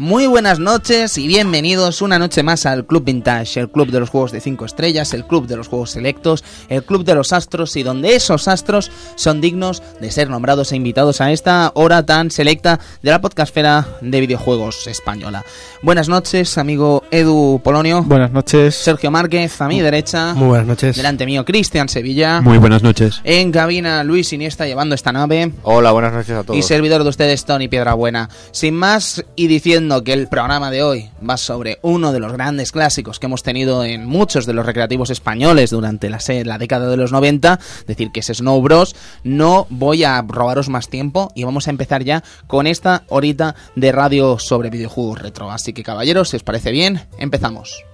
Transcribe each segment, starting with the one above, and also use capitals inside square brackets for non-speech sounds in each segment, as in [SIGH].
Muy buenas noches y bienvenidos una noche más al Club Vintage, el club de los juegos de 5 estrellas, el club de los juegos selectos, el club de los astros y donde esos astros son dignos de ser nombrados e invitados a esta hora tan selecta de la podcastfera de videojuegos española. Buenas noches, amigo Edu Polonio. Buenas noches. Sergio Márquez, a mi derecha. Muy buenas noches. Delante mío, Cristian Sevilla. Muy buenas noches. En cabina, Luis Iniesta llevando esta nave. Hola, buenas noches a todos. Y servidor de ustedes, Tony Piedrabuena. Sin más, y diciendo que el programa de hoy va sobre uno de los grandes clásicos que hemos tenido en muchos de los recreativos españoles durante la, la década de los 90, decir que es Snow Bros, no voy a robaros más tiempo y vamos a empezar ya con esta horita de radio sobre videojuegos retro. Así que caballeros, si os parece bien, empezamos.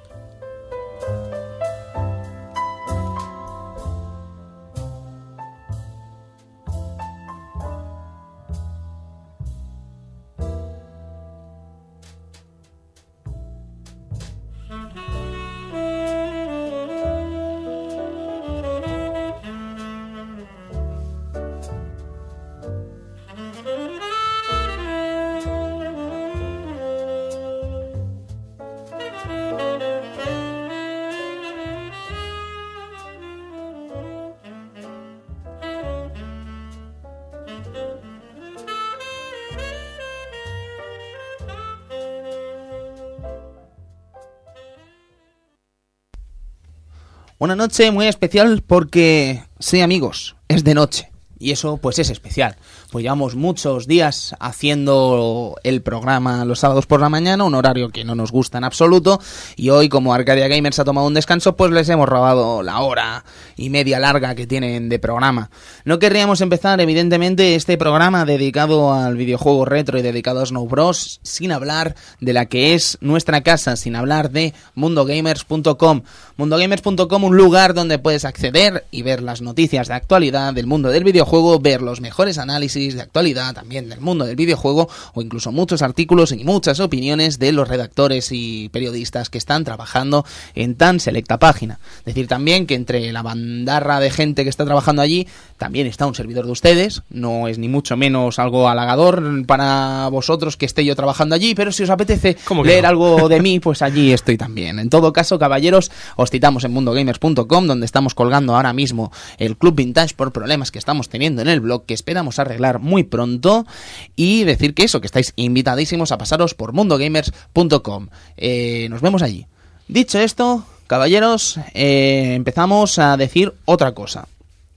Una noche muy especial porque, sí amigos, es de noche. Y eso pues es especial. Pues llevamos muchos días haciendo el programa los sábados por la mañana, un horario que no nos gusta en absoluto. Y hoy como Arcadia Gamers ha tomado un descanso, pues les hemos robado la hora y media larga que tienen de programa. No querríamos empezar evidentemente este programa dedicado al videojuego retro y dedicado a Snow Bros. sin hablar de la que es nuestra casa, sin hablar de mundogamers.com. Mundogamers.com, un lugar donde puedes acceder y ver las noticias de actualidad del mundo del videojuego, ver los mejores análisis de actualidad también del mundo del videojuego o incluso muchos artículos y muchas opiniones de los redactores y periodistas que están trabajando en tan selecta página. Decir también que entre la bandarra de gente que está trabajando allí también está un servidor de ustedes, no es ni mucho menos algo halagador para vosotros que esté yo trabajando allí, pero si os apetece leer no? algo de mí, [LAUGHS] pues allí estoy también. En todo caso, caballeros, os citamos en mundogamers.com donde estamos colgando ahora mismo el Club Vintage por problemas que estamos teniendo en el blog que esperamos arreglar muy pronto y decir que eso, que estáis invitadísimos a pasaros por mundogamers.com. Eh, nos vemos allí. Dicho esto, caballeros, eh, empezamos a decir otra cosa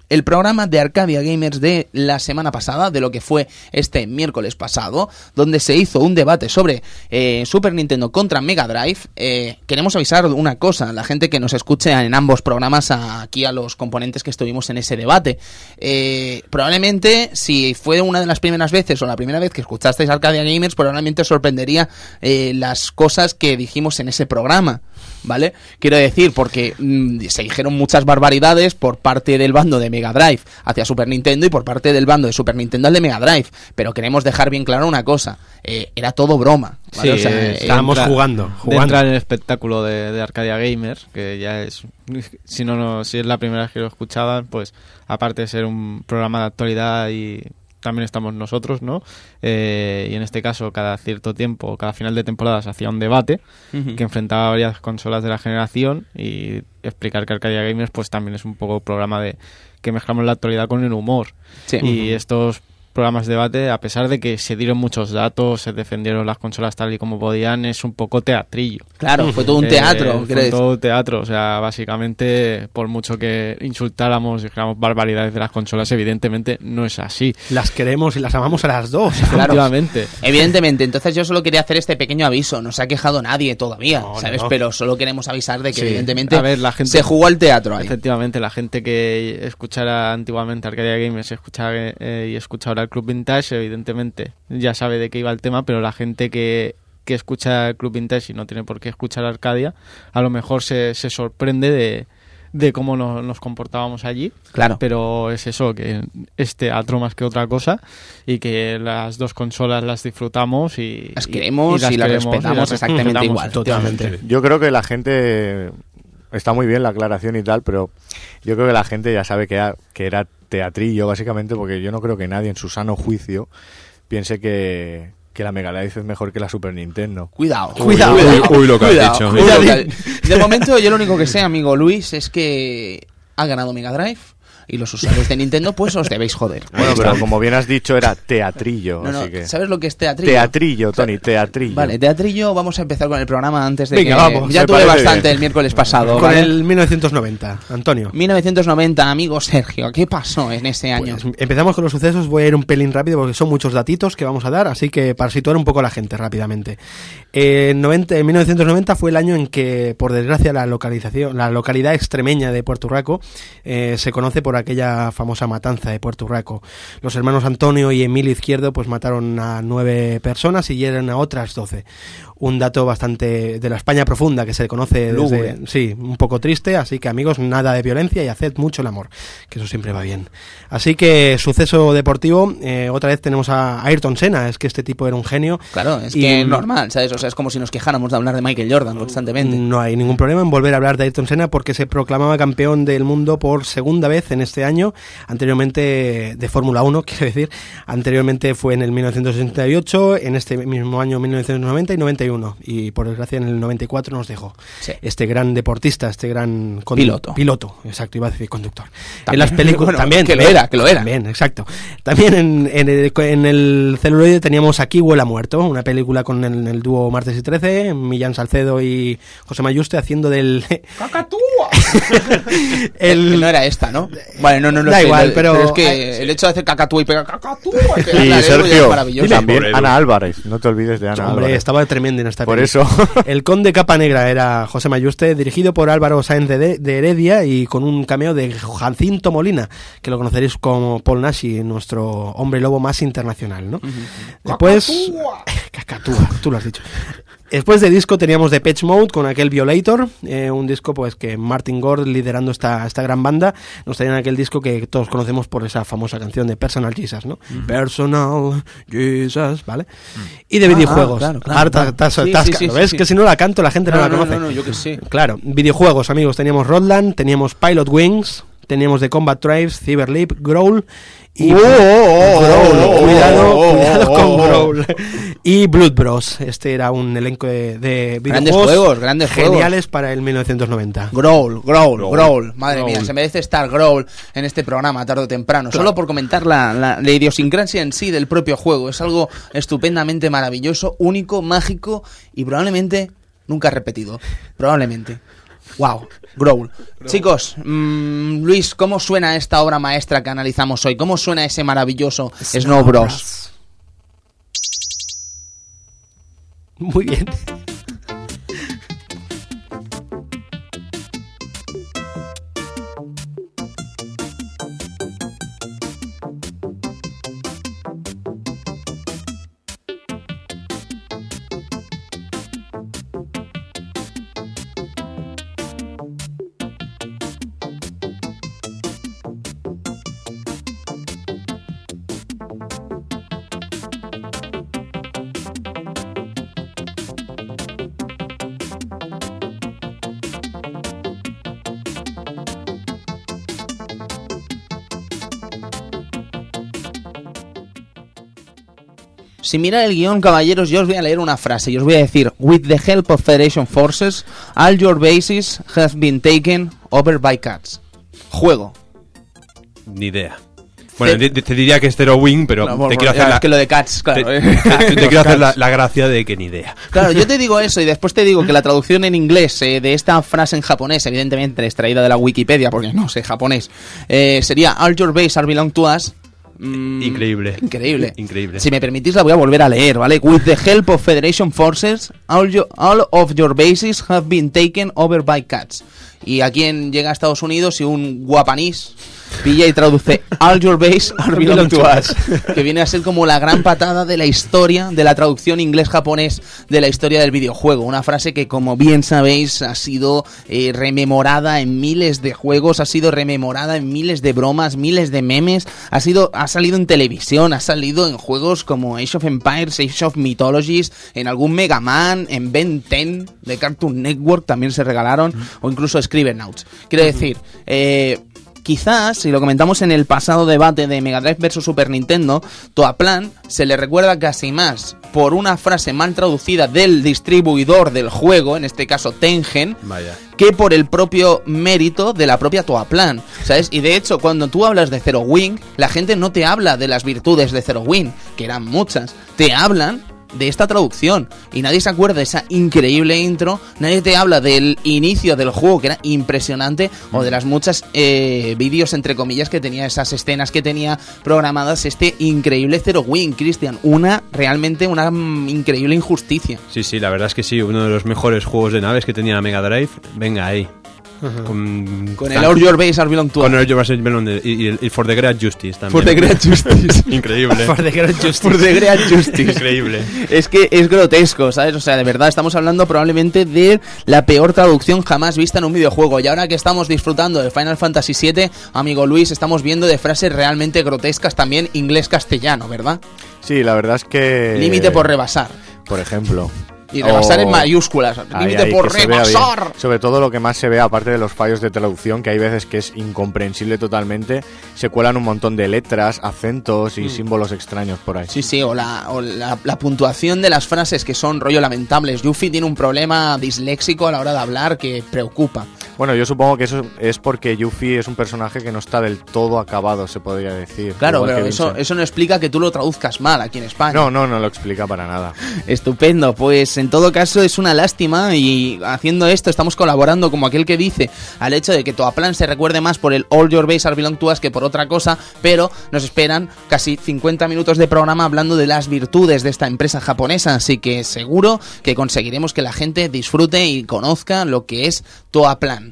el programa de Arcadia Gamers de la semana pasada, de lo que fue este miércoles pasado, donde se hizo un debate sobre eh, Super Nintendo contra Mega Drive. Eh, queremos avisar una cosa, la gente que nos escuche en ambos programas, aquí a los componentes que estuvimos en ese debate. Eh, probablemente, si fue una de las primeras veces o la primera vez que escuchasteis Arcadia Gamers, probablemente sorprendería las cosas que dijimos en ese programa. ¿Vale? Quiero decir, porque mmm, se dijeron muchas barbaridades por parte del bando de Mega Drive hacia Super Nintendo y por parte del bando de Super Nintendo al de Mega Drive. Pero queremos dejar bien claro una cosa: eh, era todo broma. ¿vale? Sí, o sea, estábamos entra, jugando. jugando. En el espectáculo de, de, Arcadia Gamers, que ya es. Si, no, no, si es la primera vez que lo escuchaban, pues aparte de ser un programa de actualidad y también estamos nosotros, ¿no? Eh, y en este caso, cada cierto tiempo, cada final de temporada se hacía un debate uh -huh. que enfrentaba varias consolas de la generación y explicar que Arcadia Gamers pues también es un poco programa de que mezclamos la actualidad con el humor. Sí. Y uh -huh. estos programas de debate, a pesar de que se dieron muchos datos, se defendieron las consolas tal y como podían, es un poco teatrillo. Claro, fue todo un [LAUGHS] teatro. Eh, fue todo un teatro, o sea, básicamente, por mucho que insultáramos y dijéramos barbaridades de las consolas, evidentemente no es así. Las queremos y las amamos a las dos. [LAUGHS] Claro. Efectivamente. Evidentemente, entonces yo solo quería hacer este pequeño aviso, no se ha quejado nadie todavía, no, ¿sabes? No. Pero solo queremos avisar de que sí. evidentemente a ver, la gente, se jugó al teatro ahí. Efectivamente, la gente que escuchara antiguamente Arcadia Games escuchaba, eh, y escucha ahora el Club Vintage, evidentemente ya sabe de qué iba el tema, pero la gente que, que escucha el Club Vintage y no tiene por qué escuchar Arcadia, a lo mejor se, se sorprende de, de cómo nos, nos, comportábamos allí. Claro. Pero es eso, que es teatro más que otra cosa y que las dos consolas las disfrutamos y las queremos y, y, las, y las, queremos, respetamos y las exactamente igual. Totalmente. Yo creo que la gente está muy bien la aclaración y tal, pero yo creo que la gente ya sabe que era, que era teatrillo, básicamente, porque yo no creo que nadie en su sano juicio piense que, que la Mega Drive es mejor que la Super Nintendo. Cuidado, Cuidado. Uy, uy, lo que has cuidado, dicho. cuidado De momento, yo lo único que sé, amigo Luis, es que ha ganado Mega Drive y los usuarios de Nintendo, pues os debéis joder. Bueno, pero como bien has dicho, era teatrillo. No, no, así que... ¿sabes lo que es teatrillo? Teatrillo, Tony, teatrillo. Vale, teatrillo, vamos a empezar con el programa antes de Venga, que... vamos, ya tuve bastante bien. el miércoles pasado, Con ¿vale? el 1990, Antonio. 1990, amigo Sergio, ¿qué pasó en ese año? Pues empezamos con los sucesos, voy a ir un pelín rápido porque son muchos datitos que vamos a dar, así que para situar un poco a la gente rápidamente. Eh, en 90 en 1990 fue el año en que, por desgracia, la localización, la localidad extremeña de Puerto Rico eh, se conoce por aquella famosa matanza de Puerto Rico. Los hermanos Antonio y Emilio Izquierdo pues mataron a nueve personas y hieren a otras doce. Un dato bastante de la España profunda que se conoce desde, sí, un poco triste, así que amigos, nada de violencia y haced mucho el amor, que eso siempre va bien. Así que suceso deportivo, eh, otra vez tenemos a Ayrton Senna, es que este tipo era un genio. Claro, es Y- que normal, ¿sabes? O sea, es como si nos quejáramos de hablar de Michael Jordan constantemente. No hay ningún problema en volver a hablar de Ayrton Senna porque se proclamaba campeón del mundo por segunda vez en este año, anteriormente de Fórmula 1, [LAUGHS] quiero decir, anteriormente fue en el 1968, en este mismo año 1990 y 91 y por desgracia en el 94 nos dejó. Sí. Este gran deportista, este gran Piloto. Piloto, exacto, iba a decir conductor. También. En las películas [LAUGHS] Bueno, también que lo también, era, que lo era. También, exacto. También en, en el, en el celuloide teníamos Aquí huele a muerto, una película con el, el dúo Martes y 13, Millán Salcedo y José Mayuste haciendo del... [LAUGHS] [LAUGHS] Que no era esta, ¿no? Vale, no, no, no Da sé, igual, lo- pero- es que el hecho de hacer cacatúa y pegar cacatúa y Y es Sergio, maravilloso. también Por el- Ana Álvarez, no te olvides de Ana Hombre, Álvarez. estaba tremendo Por eso. [LAUGHS] El Conde Capa Negra era José Mayuste, dirigido por Álvaro Sáenz de, de Heredia y con un cameo de Jacinto Molina, que lo conoceréis como Paul Nashi, nuestro hombre lobo más internacional, ¿no? Después... [LAUGHS] Cacatúa, tú lo has dicho. Después de disco teníamos The Patch Mode con aquel Violator, eh, un disco pues que Martin Gore liderando esta, esta gran banda nos traían aquel disco que todos conocemos por esa famosa canción de Personal Jesus, ¿no? Personal Jesus, ¿vale? Y de Ah, videojuegos. ah, claro, claro, claro. tas- Sí, tasca, sí, sí, ¿lo sí, ves? sí. Que si no la canto la gente no, No, la no, conoce. no, no, yo que sé. Claro, videojuegos, amigos. Teníamos Rodland, teníamos Pilot Wings, teníamos The Combat Tribes, Cyberleap, Growl y... Oh, oh, oh, Growl, oh, oh, cuidado, oh, oh, cuidado oh, con. Growl. Y Blood Bros. Este era un elenco de, de Grandes juegos, grandes juegos. geniales para el 1990. Growl, Growl, Growl, Madre Growl. mía, se merece estar Growl en este programa tarde o temprano. Solo por comentar la, la, la idiosincrasia en sí del propio juego. Es algo estupendamente maravilloso, único, mágico y probablemente nunca repetido. Probablemente. Wow, Growl. Chicos, mm, Luis, ¿cómo suena esta obra maestra que analizamos hoy? ¿Cómo suena ese maravilloso Snow Bros? Muy bien. Si mira el guion, caballeros, yo os voy a leer una frase y os voy a decir: With the help of Federation forces, all your bases have been taken over by cats. Juego. Ni idea. Bueno, Te- diría que es Zero Wing, pero No, te quiero ya, hacer, es la, que lo de cats, te, claro. te- te [LAUGHS] quiero hacer la, la gracia de que ni idea. Claro, yo te [LAUGHS] digo eso y después te digo que la traducción en inglés eh, de esta frase en japonés, evidentemente extraída de la Wikipedia, porque no sé japonés, eh, sería All your bases are belong to us. Mm, Increíble. Increíble. Increíble. Si me permitís la voy a volver a leer, ¿vale? With the help of Federation forces, all, your- all of your bases have been taken over by cats. Y a quien llega a Estados Unidos y un guapanís pilla y traduce All your bases are belong to us. Que viene a ser como la gran patada de la historia de la traducción inglés-japonés de la historia del videojuego. Una frase que, como bien sabéis, ha sido eh, rememorada en miles de juegos, ha sido rememorada en miles de bromas, miles de memes, ha sido, ha salido en televisión, ha salido en juegos como Age of Empires, Age of Mythologies, en algún Mega Man, en Ben 10 de Cartoon Network también se regalaron, o incluso Scribblenauts. Quiero decir, eh, quizás, si lo comentamos en el pasado debate de Mega Drive vs Super Nintendo, Toaplan se le recuerda casi más por una frase mal traducida del distribuidor del juego, en este caso Tengen, Vaya. que por el propio mérito de la propia Toaplan, ¿sabes? Y de hecho, cuando tú hablas de Zero Wing, la gente no te habla de las virtudes de Zero Wing, que eran muchas, te hablan de esta traducción y nadie se acuerda de esa increíble intro, nadie te habla del inicio del juego que era impresionante o de las muchas eh, vídeos entre comillas que tenía esas escenas que tenía programadas este increíble Zero Wing, Cristian, una realmente una mm, increíble injusticia. Sí, sí, la verdad es que sí, uno de los mejores juegos de naves que tenía la Mega Drive. Venga ahí. Con, Con el All Your Base Are Belong to Con el Your Base Belong de- y, y el- y For the Great For también. For the Great [LAUGHS] Justice. Increíble. For the Great Justice. For the Great [LAUGHS] Justice. Increíble. Es que es grotesco, ¿sabes? O sea, de verdad, estamos hablando probablemente de la peor traducción jamás vista en un videojuego. Y ahora que estamos disfrutando de Final Fantasy VII, amigo Luis, estamos viendo de frases realmente grotescas también inglés-castellano, ¿verdad? Sí, la verdad es que... Límite por rebasar. Por ejemplo. Y rebasar O- en mayúsculas. Límite por rebasar. Sobre todo lo que más se ve, aparte de los fallos de traducción, que hay veces que es incomprensible totalmente, se cuelan un montón de letras, acentos y símbolos extraños por ahí. Sí, sí, o, la, o la, la puntuación de las frases que son rollo lamentables. Yuffie tiene un problema disléxico a la hora de hablar que preocupa. Bueno, yo supongo que eso es porque Yuffie es un personaje que no está del todo acabado, se podría decir. Claro, pero eso, eso no explica que tú lo traduzcas mal aquí en España. No, no, no lo explica para nada. Estupendo, pues en todo caso es una lástima y haciendo esto estamos colaborando como aquel que dice al hecho de que Toaplan se recuerde más por el All Your Base Are Belong to Us que por otra cosa, pero nos esperan casi 50 minutos de programa hablando de las virtudes de esta empresa japonesa, así que seguro que conseguiremos que la gente disfrute y conozca lo que es Toaplan.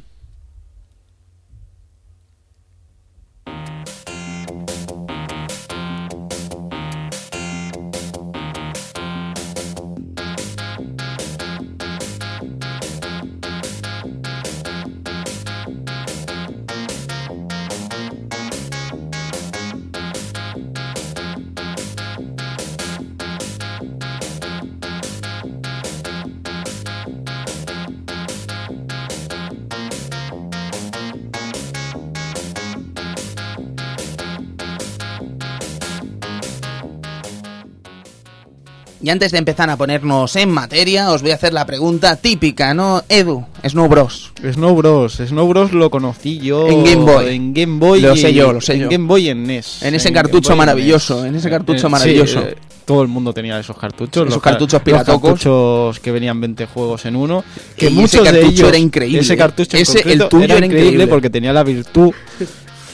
Y antes de empezar a ponernos en materia, os voy a hacer la pregunta típica, ¿no? Edu, Snow Bros. Snow Bros. Snow Bros lo conocí yo En Game Boy. En Game Boy. Lo sé yo, lo sé en yo. Game Boy en NES. En ese cartucho maravilloso, en ese cartucho maravilloso. eh, todo el mundo tenía esos cartuchos. Esos los car- cartuchos los piratocos. cartuchos que venían 20 juegos en uno. Que Y ese muchos de cartucho ellos. era increíble, Ese ¿eh? cartucho en Ese, el tuyo era, increíble. porque tenía la virtud.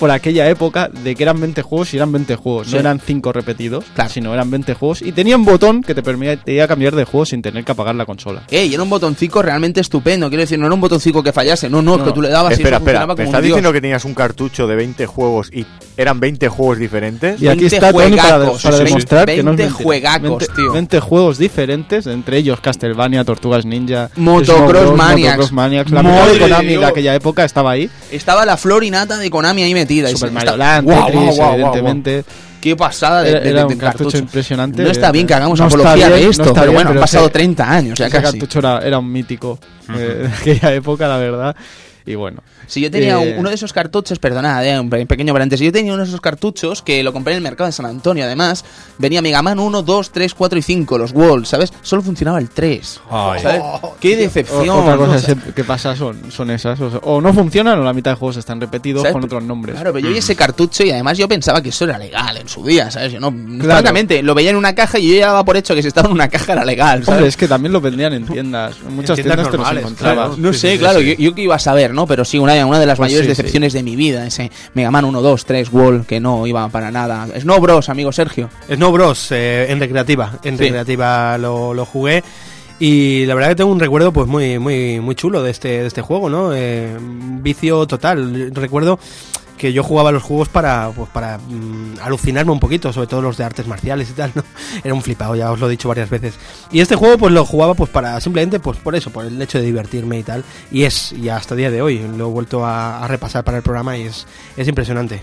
Por aquella época de que eran 20 juegos y eran 20 juegos, Sí. no eran 5 repetidos, Claro. sino eran 20 juegos y tenía un botón que te permitía cambiar de juego sin tener que apagar la consola. Ey, y era un botoncico realmente estupendo. Quiero decir, no era un botoncico que fallase. No, no, es que tú le dabas y espera, eso espera, funcionaba ¿me como estás dios. diciendo que tenías un cartucho de 20 juegos y eran 20 juegos diferentes? Y aquí 20 está Tony para, para demostrar que no es 20 mentira. juegacos, 20, tío. 20 juegos diferentes, entre ellos Castlevania, Tortugas Ninja, Motocross Maniacs. Motocross Maniacs. La mejor de Konami de aquella época estaba ahí. Estaba la flor y nata de Konami ahí metida. Y Super se- Mario Land, Guau, Tetris, guau, guau, evidentemente. Qué pasada de, Era, de- era de un cartucho, cartucho. impresionante. No está bien que hagamos No apología bien, de no esto, está pero bien, bueno, han pero pasado ese- 30 años ya Ese casi. cartucho era, era un mítico eh, de aquella época, la verdad. Y bueno. Si yo tenía Eh, uno de esos cartuchos, perdonad, eh, un pe- pequeño paréntesis, yo tenía uno de esos cartuchos que lo compré en el mercado de San Antonio, además, venía Mega Man 1, 2, 3, 4 y 5, los Walls, ¿sabes? Solo funcionaba el 3. Ay. ¿sabes? Qué o- decepción. otra cosa O sea, es- que pasa son, son esas. O, sea, o no funcionan o la mitad de juegos están repetidos ¿sabes? con otros nombres. Claro, pero yo vi ese cartucho y además yo pensaba que eso era legal en su día, ¿sabes? Yo no, francamente, lo veía en una caja y yo ya daba por hecho que si estaba en una caja era legal, ¿sabes? Hombre, es que también lo vendían en tiendas. En muchas tiendas tiendas te los normales, encontrabas. claro. No Sí, sé, sí, claro, sí. Yo, yo que iba a saber, ¿no? Pero sí, una, una de las Pues mayores sí, decepciones de mi vida, ese Mega Man 1, 2, 3, Wall, que no iba para nada. Snow Bros, amigo Sergio. Snow Bros. eh, en recreativa. En Sí. recreativa lo, lo jugué. Y la verdad que tengo un recuerdo pues muy muy muy chulo de este, de este juego, ¿no? Eh, vicio total. Recuerdo que yo jugaba los juegos para pues para mm, alucinarme un poquito, sobre todo los de artes marciales y tal, ¿no? [LAUGHS] Era un flipado, ya os lo he dicho varias veces. Y este juego pues lo jugaba pues para simplemente pues por eso, por el hecho de divertirme y tal. Y es, y hasta día de hoy, lo he vuelto a, a repasar para el programa y es, es impresionante.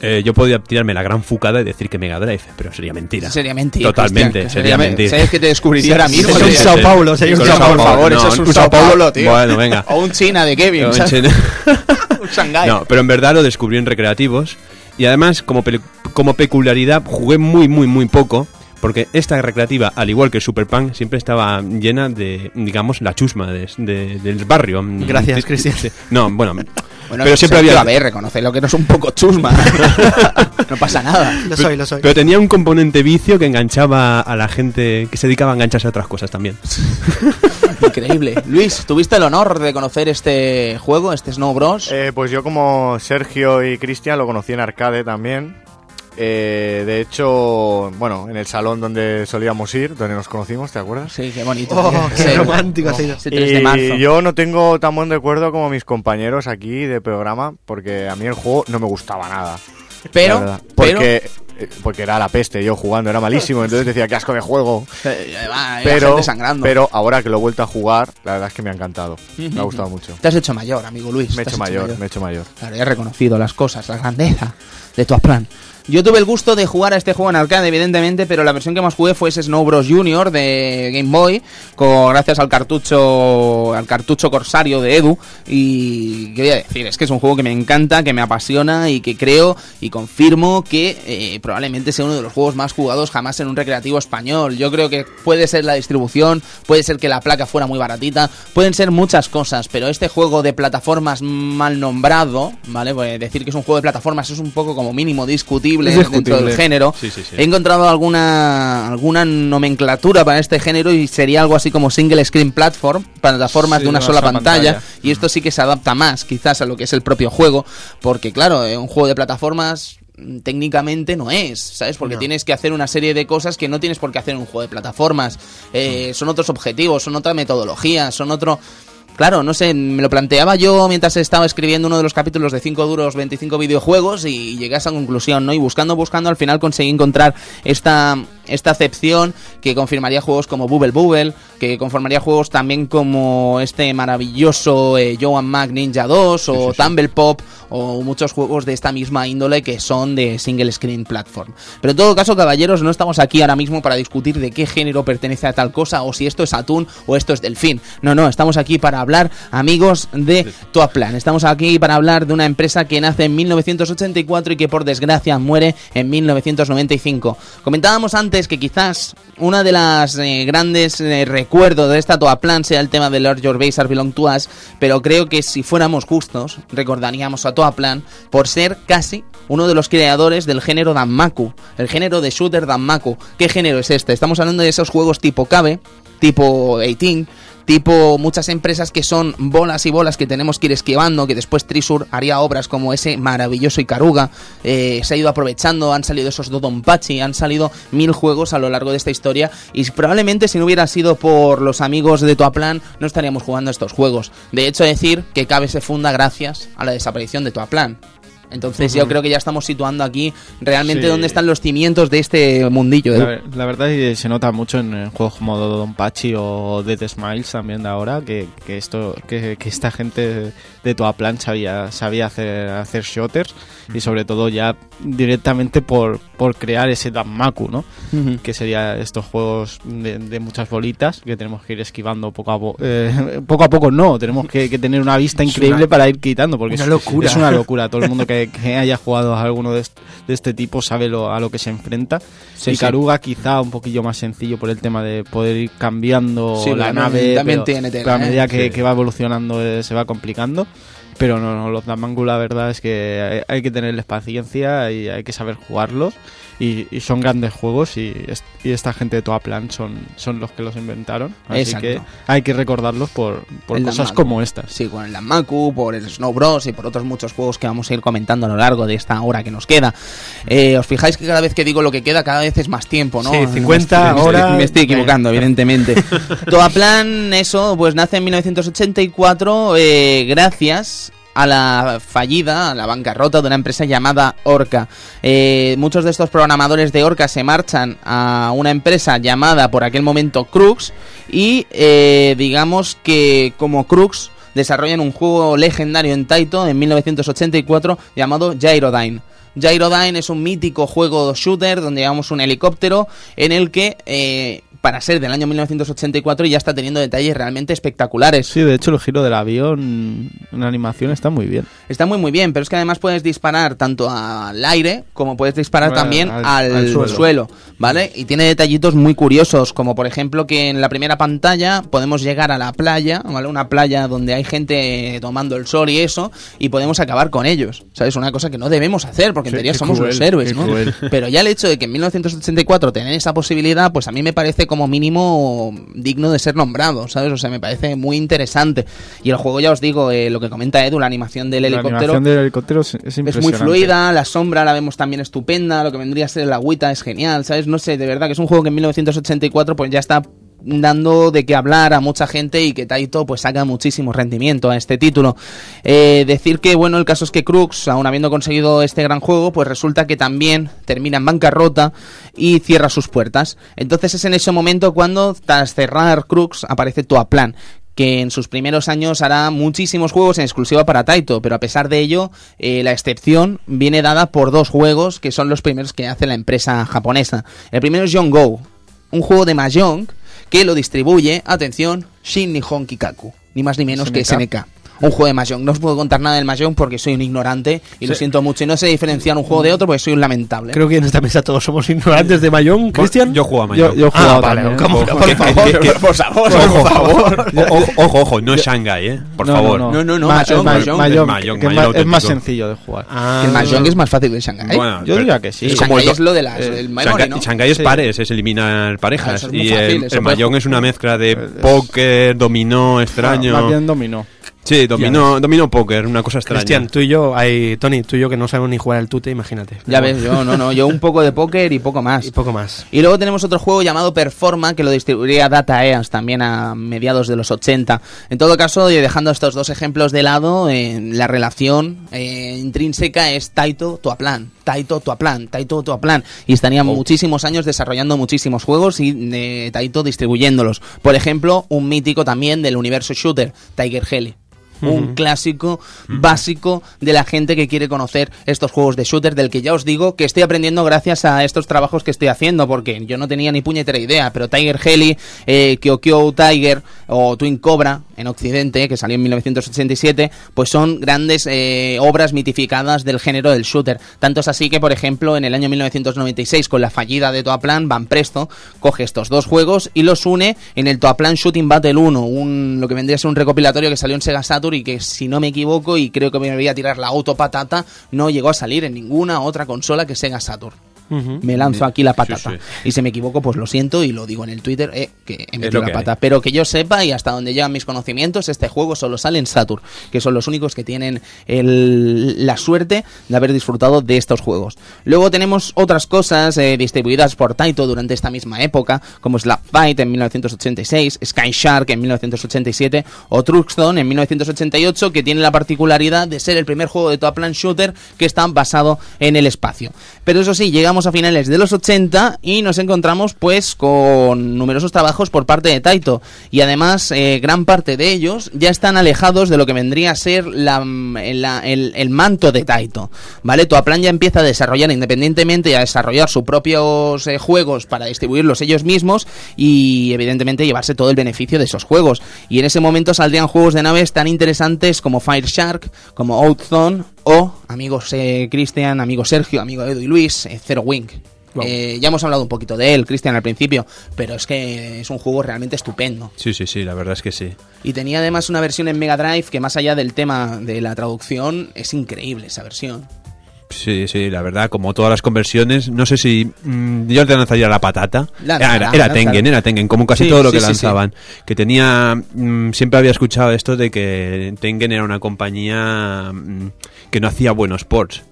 Eh, yo podría tirarme la gran fucada y decir que Mega Drive, pero sería mentira. Sería mentira. Totalmente, Cristian, sería me- mentira. Sabes que te descubriría ahora mismo. Es un. Sao Paulo, sería un Sao por favor, no, eso es un un Sao Paulo, tío. Bueno, venga. O un China de Kevin, en- [LAUGHS] un Shanghai. No, pero en verdad lo descubrí en recreativos y además como, como peculiaridad jugué muy muy muy poco porque esta recreativa, al igual que Super Punk, siempre estaba llena de, digamos, la chusma de- de- del barrio. Gracias, Cristian. No, bueno, Bueno, pero siempre había... A ver, reconoce lo que no es un poco chusma. [LAUGHS] no pasa nada. Lo soy, lo soy. Pero tenía un componente vicio que enganchaba a la gente que se dedicaba a engancharse a otras cosas también. [LAUGHS] Increíble. Luis, ¿tuviste el honor de conocer este juego, este Snow Bros? Eh, pues yo como Sergio y Cristian lo conocí en arcade también. Eh, de hecho, bueno, en el salón donde solíamos ir, donde nos conocimos, ¿te acuerdas? Sí, qué bonito. Oh, qué Sí. romántico ha sido. Ese 3 de Y marzo. yo no tengo tan buen recuerdo como mis compañeros aquí de programa, porque a mí el juego no me gustaba nada. Pero, porque, eh, porque era la peste yo jugando, era malísimo, entonces decía, qué asco de juego. eh, va, hay Pero, pero ahora que lo he vuelto a jugar, la verdad es que me ha encantado. Me ha gustado mucho. Te has hecho mayor, amigo Luis. Me he hecho mayor, me he hecho mayor. Claro, ya he reconocido las cosas, la grandeza de tu plan. Yo tuve el gusto de jugar a este juego en arcade, evidentemente, pero la versión que más jugué fue ese Snow Bros. Junior de Game Boy, con, gracias al cartucho al cartucho corsario de Edu. Y qué voy a decir, es que es un juego que me encanta, que me apasiona y que creo y confirmo que eh, probablemente sea uno de los juegos más jugados jamás en un recreativo español. Yo creo que puede ser la distribución, puede ser que la placa fuera muy baratita, pueden ser muchas cosas, pero este juego de plataformas mal nombrado, ¿vale? Pues decir que es un juego de plataformas es un poco como mínimo discutible, Es dentro del género. Sí, sí, sí. He encontrado alguna alguna nomenclatura para este género y sería algo así como single screen platform, plataformas Sí, de una sola pantalla, pantalla. y esto sí que se adapta más quizás a lo que es el propio juego, porque claro, eh, un juego de plataformas mm, técnicamente no es, ¿sabes? Porque No. tienes que hacer una serie de cosas que no tienes por qué hacer en un juego de plataformas. Eh, Son otros objetivos, son otra metodología, son otro... Claro, no sé, me lo planteaba yo mientras estaba escribiendo uno de los capítulos de 5 duros, 25 videojuegos y llegué a esa conclusión, ¿no? Y buscando, buscando, al final conseguí encontrar esta, esta acepción que confirmaría juegos como Bubble Bubble, que conformaría juegos también como este maravilloso eh, Joan Mac Ninja 2 o Tumble Pop o muchos juegos de esta misma índole que son de single screen platform. Pero en todo caso, caballeros, no estamos aquí ahora mismo para discutir de qué género pertenece a tal cosa o si esto es atún o esto es delfín. No, no, estamos aquí para hablar, amigos, de Toaplan. Estamos aquí para hablar de una empresa que nace en 1984 y que por desgracia muere en 1995. Comentábamos antes que quizás una de las eh, grandes eh, recuerdos de esta Toaplan sea el tema de Lord Your Base Are Belong to Us, pero creo que si fuéramos justos, recordaríamos a Toaplan por ser casi uno de los creadores del género Danmaku, el género de shooter Danmaku. ¿Qué género es este? Estamos hablando de esos juegos tipo Cabe, tipo 18, tipo muchas empresas que son bolas y bolas que tenemos que ir esquivando, que después Trisur haría obras como ese maravilloso Ikaruga, eh, se ha ido aprovechando, han salido esos Dodonpachi, han salido mil juegos a lo largo de esta historia y probablemente si no hubiera sido por los amigos de Toaplan no estaríamos jugando estos juegos. De hecho decir que Cabe se funda gracias a la desaparición de Toaplan. Entonces yo creo que ya estamos situando aquí realmente Sí. dónde están los cimientos de este mundillo. La, ver- la verdad es que se nota mucho en eh, juegos como Don Pachi o Dead Smiles también de ahora que, que esto que, que esta gente de toda plan sabía sabía hacer hacer shooters y sobre todo ya directamente por, por crear ese Danmaku, ¿no? Que sería estos juegos de, de muchas bolitas que tenemos que ir esquivando poco a poco. poco a poco no, tenemos que, que tener una vista increíble una- para ir quitando, porque una es, locura. es una [LAUGHS] locura. Todo el mundo que, que haya jugado a alguno de, est- de este tipo sabe lo, a lo que se enfrenta. Sí, y sí. Caruga quizá un poquillo más sencillo por el tema de poder ir cambiando Sí, la nave, también tiene tela, a ¿eh? medida que, Sí. que va evolucionando eh, se va complicando. Pero no, no, los Damangu la verdad es que hay, hay que tenerles paciencia y hay que saber jugarlos. Y, y son grandes juegos y, y esta gente de Toaplan son, son los que los inventaron. Así Exacto. que hay que recordarlos por, por cosas Danmaku. como estas. Sí, con el Danmaku, por el Snow Bros y por otros muchos juegos que vamos a ir comentando a lo largo de esta hora que nos queda. Eh, os fijáis que cada vez que digo lo que queda, cada vez es más tiempo, ¿no? Sí, 50 Me estoy- horas. Me estoy equivocando, [LAUGHS] evidentemente. Toaplan, eso, pues nace en 1984 eh, gracias a la fallida, a la bancarrota de una empresa llamada Orca. Eh, muchos de estos programadores de Orca se marchan a una empresa llamada por aquel momento Crux y eh, digamos que como Crux desarrollan un juego legendario en Taito en 1984 llamado Gyrodyne. Gyrodyne es un mítico juego shooter donde llevamos un helicóptero en el que eh, para ser del año 1984 ya está teniendo detalles realmente espectaculares. Sí, de hecho el giro del avión en animación está muy bien. Está muy muy bien, pero es que además puedes disparar tanto al aire como puedes disparar Bueno, también al- al, al suelo. suelo. ¿vale? Y tiene detallitos muy curiosos, como por ejemplo que en la primera pantalla podemos llegar a la playa, ¿vale? Una playa donde hay gente tomando el sol y eso, y podemos acabar con ellos, ¿sabes? Una cosa que no debemos hacer, porque en teoría somos cruel, los héroes, ¿no? cruel. Pero ya el hecho de que en 1984 tener esa posibilidad, pues a mí me parece como mínimo digno de ser nombrado, ¿sabes? O sea, me parece muy interesante. Y el juego, ya os digo, eh, lo que comenta Edu, la animación del La helicóptero animación del helicóptero es, es muy fluida, la sombra la vemos también estupenda, lo que vendría a ser el agüita es genial, ¿sabes? No sé, de verdad que es un juego que en 1984 pues ya está dando de qué hablar a mucha gente y que Taito pues saca muchísimo rendimiento a este título. Eh, decir que bueno, el caso es que Crux, aun habiendo conseguido este gran juego, pues resulta que también termina en bancarrota y cierra sus puertas. Entonces es en ese momento cuando tras cerrar Crux aparece Toaplan que en sus primeros años hará muchísimos juegos en exclusiva para Taito, pero a pesar de ello, eh, la excepción viene dada por dos juegos que son los primeros que hace la empresa japonesa. El primero es John Go, un juego de Mahjong que lo distribuye, atención, Shin Nihon Kikaku, ni más ni menos que SNK. Un juego de Mahjong. No os puedo contar nada del Mahjong porque soy un ignorante y lo siento mucho. Y no sé diferenciar un juego de otro porque soy un lamentable. Creo que en esta mesa todos somos ignorantes de Mayón, Cristian. Yo juego a Yo, Mayo. yo he Ah, vale. Ojo, Por favor, que- por favor, Ojo, por favor. Ojo, ojo, ojo, no es Shanghai, ¿eh? Por No, favor. no, No, no, no, Ma- Mahjong, es Mahjong. Mahjong, Mahjong, que Mahjong más- es más auténtico. sencillo de jugar. Ah, El Mahjong es más fácil que el Shanghai. Bueno, Yo diría que sí. el Shanghai es lo de las, eh, el Shanghai, ¿no? Shanghai es pares, es eliminar Ah, parejas. y el, Mahjong es una mezcla de póker, dominó extraño. Más bien dominó. Sí, dominó, dominó póker, una cosa extraña. Cristian, tú y yo, hay, Tony, tú y yo que no sabemos ni jugar al tute, imagínate. Ya ves, yo no, no, yo un poco de póker y poco más. [LAUGHS] Y poco más. Y luego tenemos otro juego llamado Performa que lo distribuiría Data Eas también a mediados de los 80. En todo caso, y dejando estos dos ejemplos de lado, eh, la relación eh, intrínseca es Taito Toaplan. Taito Toaplan, Taito Toaplan. Y estarían muchísimos años desarrollando muchísimos juegos y eh, Taito distribuyéndolos. Por ejemplo, un mítico también del universo shooter, Tiger Heli. Un clásico básico de la gente que quiere conocer estos juegos de shooter, del que ya os digo que estoy aprendiendo gracias a estos trabajos que estoy haciendo, porque yo no tenía ni puñetera idea, pero Tiger Heli, eh, Kyokyo Tiger o Twin Cobra en Occidente, que salió en 1987, pues son grandes eh, obras mitificadas del género del shooter. Tanto es así que, por ejemplo, en el año 1996, con la fallida de Toaplan, Van Presto coge estos dos juegos y los une en el Toaplan Shooting Battle 1, un, lo que vendría a ser un recopilatorio que salió en Sega Saturn y que, si no me equivoco, y creo que me voy a tirar la autopatata, no llegó a salir en ninguna otra consola que Sega Saturn. Me lanzo aquí la patata. sí. Y si me equivoco, pues lo siento y lo digo en el Twitter, eh, que he metido la pata. Pero que yo sepa y hasta donde llegan mis conocimientos, este juego solo sale en Saturn, que son los únicos que tienen el- la suerte de haber disfrutado de estos juegos. Luego tenemos otras cosas eh, distribuidas por Taito durante esta misma época, como Slap Fight en 1986, Sky Shark en 1987 o Truxton en 1988, que tiene la particularidad de ser el primer juego de Top Plan Shooter que está basado en el espacio. Pero eso sí, llegamos a finales de los 80 y nos encontramos pues con numerosos trabajos por parte de Taito y además eh, gran parte de ellos ya están alejados de lo que vendría a ser la, el manto de Taito, ¿vale? Toaplan ya empieza a desarrollar independientemente y a desarrollar sus propios eh, juegos para distribuirlos ellos mismos y evidentemente llevarse todo el beneficio de esos juegos y en ese momento saldrían juegos de naves tan interesantes como Fire Shark, como Outzone o amigos eh, Cristian, amigo Sergio, amigo Edu y Luis, eh, Zero Wing. Wow. Eh, ya hemos hablado un poquito de él, Cristian, al principio, pero es que es un juego realmente estupendo. Sí, sí, sí, la verdad es que sí. Y tenía además una versión en Mega Drive que más allá del tema de la traducción, es increíble esa versión. Sí, sí, la verdad, como todas las conversiones, no sé si mm, yo te lanzaría la patata. Lánzala, era, era. Tengen, era Tengen, como casi Sí, todo lo sí, que sí, lanzaban. Que tenía, mm, siempre había escuchado esto de que Tengen era una compañía mm, que no hacía buenos ports.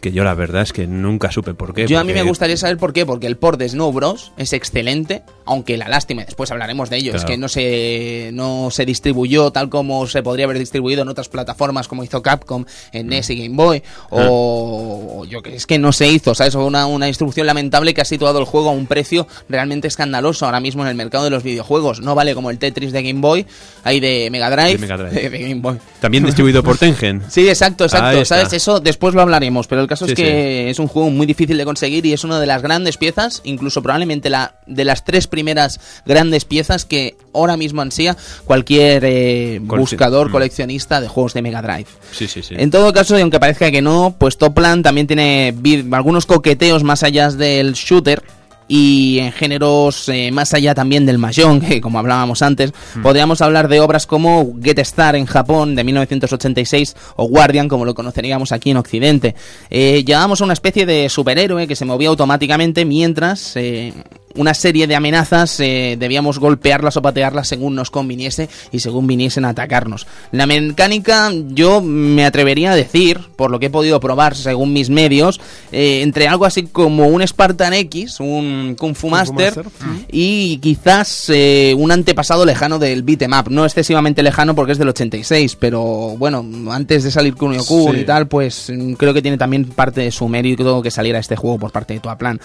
Que yo la verdad es que nunca supe por qué. Yo a mí me gustaría saber por qué, porque el port de Snow Bros es excelente, aunque la lástima, después hablaremos de ello, es que no se, no se distribuyó tal como se podría haber distribuido en otras plataformas como hizo Capcom en NES y Game Boy, o, o yo que es que no se hizo, ¿sabes? Una, una distribución lamentable que ha situado el juego a un precio realmente escandaloso ahora mismo en el mercado de los videojuegos. No vale como el Tetris de Game Boy, hay de Mega Drive, De Mega Drive. [LAUGHS] de Game Boy. También distribuido por [LAUGHS] Tengen. Sí, exacto, exacto. ¿Sabes? Eso después lo hablaremos. Hablaremos, pero el caso Sí, es que es un juego muy difícil de conseguir y es una de las grandes piezas, incluso probablemente la de las tres primeras grandes piezas que ahora mismo ansía cualquier eh, buscador, mm. coleccionista de juegos de Mega Drive. Sí, sí, sí. En todo caso, y aunque parezca que no, pues Toplan también tiene algunos coqueteos más allá del shooter y en géneros eh, más allá también del mahjong, [LAUGHS] que como hablábamos antes, podríamos hablar de obras como Get Star en Japón de 1986 o Guardian como lo conoceríamos aquí en Occidente. Eh, llevábamos a una especie de superhéroe que se movía automáticamente mientras eh, una serie de amenazas eh, debíamos golpearlas o patearlas según nos conviniese y según viniesen a atacarnos. La mecánica yo me atrevería a decir, por lo que he podido probar según mis medios, eh, entre algo así como un Spartan X, un Kung Fu Master, Master. y quizás eh, un antepasado lejano del beat'em up, no excesivamente lejano porque es del 86, pero bueno, antes de salir Kunio Kun Sí. y tal, pues mm, creo que tiene también parte de su mérito que saliera este juego por parte de Toaplan.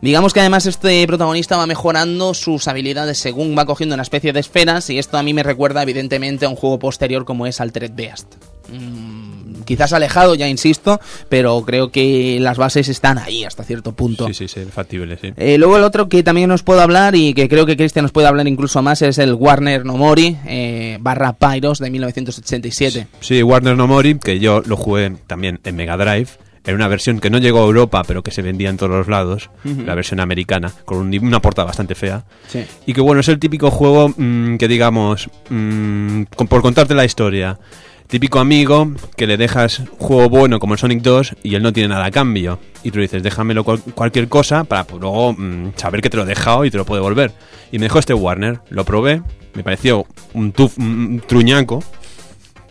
Digamos que además este protagonista va mejorando sus habilidades según va cogiendo una especie de esferas y esto a mí me recuerda evidentemente a un juego posterior como es Altered Beast. Mm, quizás alejado, ya insisto, pero creo que las bases están ahí hasta cierto punto. Sí, sí, sí, factible, sí. Eh, luego el otro que también nos puedo hablar y que creo que Cristian nos puede hablar incluso más es el Warner No Mori eh, barra Pyros de 1987. Sí, Warner No Mori, que yo lo jugué también en Mega Drive, en una versión que no llegó a Europa, pero que se vendía en todos los lados, la versión americana, con un- una portada bastante fea. Sí. Y que bueno, es el típico juego mm, que digamos, mm, con- por contarte la historia, típico amigo que le dejas juego bueno como el Sonic 2 y él no tiene nada a cambio. Y tú dices, déjamelo cual- cualquier cosa para pues, luego mm, saber que te lo he dejado y te lo puedo devolver. Y me dejó este Warner, lo probé, me pareció un, tuf, un truñaco.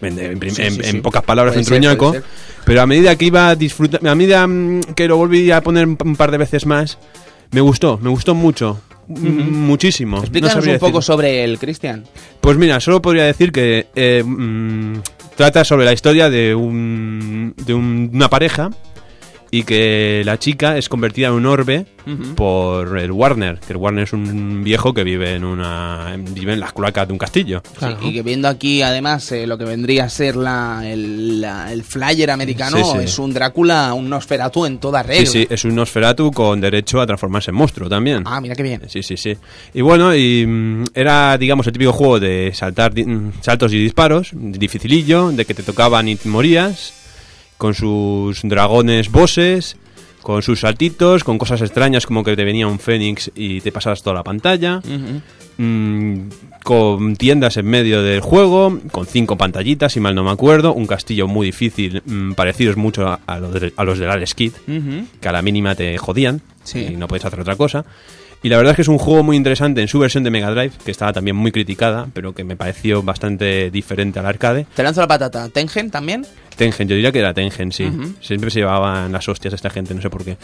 En, en prim- Sí, en- sí, en sí. pocas palabras, Puede un truñaco. ser. Pero a medida que iba a disfrutar, a medida mm, que lo volví a poner un par de veces más, me gustó, me gustó mucho. M- Muchísimo. No Explícanos un poco sobre el Cristian. Pues mira, solo podría decir que eh, mm, trata sobre la historia de, un, de un- una pareja y que la chica es convertida en un orbe por el Warner, que el Warner es un viejo que vive en una vive en las cloacas de un castillo. Sí, y que viendo aquí además eh, lo que vendría a ser la, el, la- el flyer americano, Sí, sí. es un Drácula, un Nosferatu en toda Sí, regla. sí, es un Nosferatu con derecho a transformarse en monstruo también. Ah, mira qué bien. Sí, sí, sí. Y bueno, y mm, era, digamos, el típico juego de saltar di- mm, saltos y disparos, dificilillo, de que te tocaban y morías, con sus dragones bosses, con sus saltitos, con cosas extrañas como que te venía un fénix y te pasabas toda la pantalla, mm, con tiendas en medio del juego, con cinco pantallitas, si mal no me acuerdo, un castillo muy difícil, mm, parecidos mucho a, a los de, a los del Alex Ujú. que a la mínima te jodían Sí. y no puedes hacer otra cosa. Y la verdad es que es un juego muy interesante en su versión de Mega Drive, que estaba también muy criticada, pero que me pareció bastante diferente al arcade. Te lanzo la patata. ¿Tengen también? Tengen, yo diría que era Tengen, sí. Ujú. Siempre se llevaban las hostias esta gente, no sé por qué.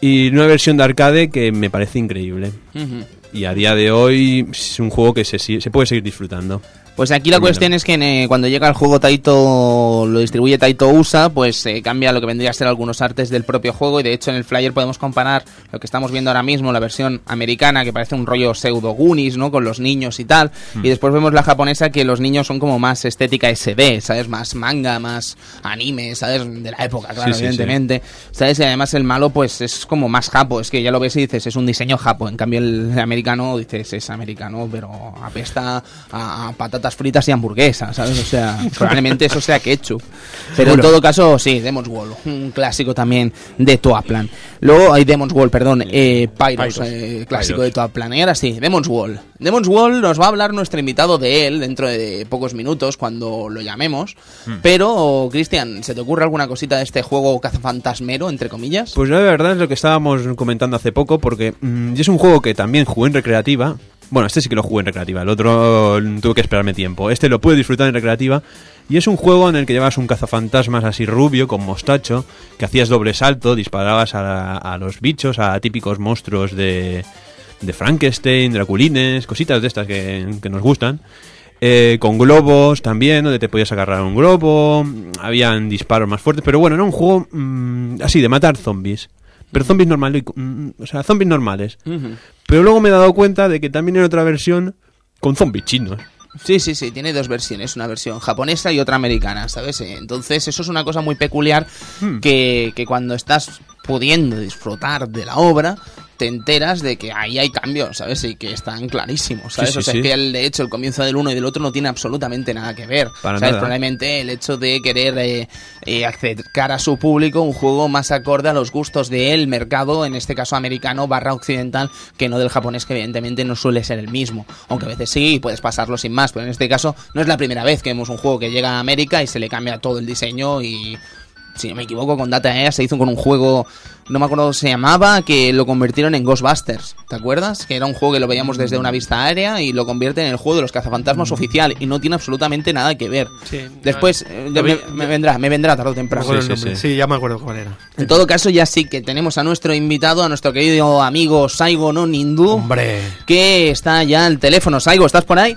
y una versión de arcade que me parece increíble. Ujú. Y a día de hoy es un juego que se, se puede seguir disfrutando. Pues aquí la Tremendo. cuestión es que eh, cuando llega el juego Taito, lo distribuye Taito USA, pues eh, cambia lo que vendría a ser algunos artes del propio juego y de hecho en el flyer podemos comparar lo que estamos viendo ahora mismo, la versión americana que parece un rollo pseudo Goonies, ¿no? Con los niños y tal, y después vemos la japonesa que los niños son como más estética SD, ¿sabes? Más manga, más anime, ¿sabes? De la época, claro, Sí, sí, sí. evidentemente. ¿Sabes? Y además el malo pues es como más japo, es que ya lo ves y dices, es un diseño japo, en cambio el americano dices, es americano, pero apesta a, a patatas fritas y hamburguesas, ¿sabes? O sea, [LAUGHS] probablemente eso sea ketchup. [LAUGHS] Pero en todo caso, sí, Demon's Wall, un clásico también de Toaplan. Luego hay Demon's Wall, perdón, eh, Pyros, Pyros. eh, clásico Pyros. de Toaplan. Y ahora sí, Demon's Wall. Demon's Wall nos va a hablar nuestro invitado de él dentro de pocos minutos cuando lo llamemos. Pero, Cristian, ¿se te ocurre alguna cosita de este juego cazafantasmero, entre comillas? Pues la verdad es lo que estábamos comentando hace poco, porque mm, es un juego que también jugué en recreativa. Bueno, este sí que lo jugué en recreativa, el otro tuve que esperarme tiempo. Este lo pude disfrutar en recreativa. Y es un juego en el que llevas un cazafantasmas así rubio, con mostacho, que hacías doble salto, disparabas a, los bichos, a típicos monstruos de, de Frankenstein, Draculines, cositas de estas que, nos gustan. Eh, con globos también, donde te podías agarrar un globo, habían disparos más fuertes, pero bueno, era un juego mm, así de matar zombies. Pero zombies normales, mm, o sea, zombies normales. Pero luego me he dado cuenta de que también era otra versión con zombies chinos. Sí, sí, sí, tiene dos versiones, una versión japonesa y otra americana, ¿sabes? Eh, Entonces eso es una cosa muy peculiar que, que cuando estás pudiendo disfrutar de la obra, te enteras de que ahí hay cambios, ¿sabes? Y que están clarísimos, ¿sabes? Sí, sí, o sea, sí. que el, de hecho el comienzo del uno y del otro no tiene absolutamente nada que ver. Para ¿sabes? nada. Probablemente el hecho de querer eh, eh, acercar a su público un juego más acorde a los gustos del mercado, en este caso americano barra occidental, que no del japonés, que evidentemente no suele ser el mismo. Aunque a veces sí, puedes pasarlo sin más, pero en este caso no es la primera vez que vemos un juego que llega a América y se le cambia todo el diseño y... Si no me equivoco, con Data East se hizo con un juego, no me acuerdo cómo se llamaba, que lo convirtieron en Ghostbusters. ¿Te acuerdas? Que era un juego que lo veíamos desde una vista aérea y lo convierten en el juego de los cazafantasmas oficial y no tiene absolutamente nada que ver. Sí. Después eh, me, vi- me vendrá, me vendrá tarde o temprano. Sí, el sí, nombre. sí. Sí, ya me acuerdo cuál era. En todo caso, ya sí que tenemos a nuestro invitado, a nuestro querido amigo Saigo no Nindu, Hombre. que está ya al teléfono. Saigo, ¿estás por ahí?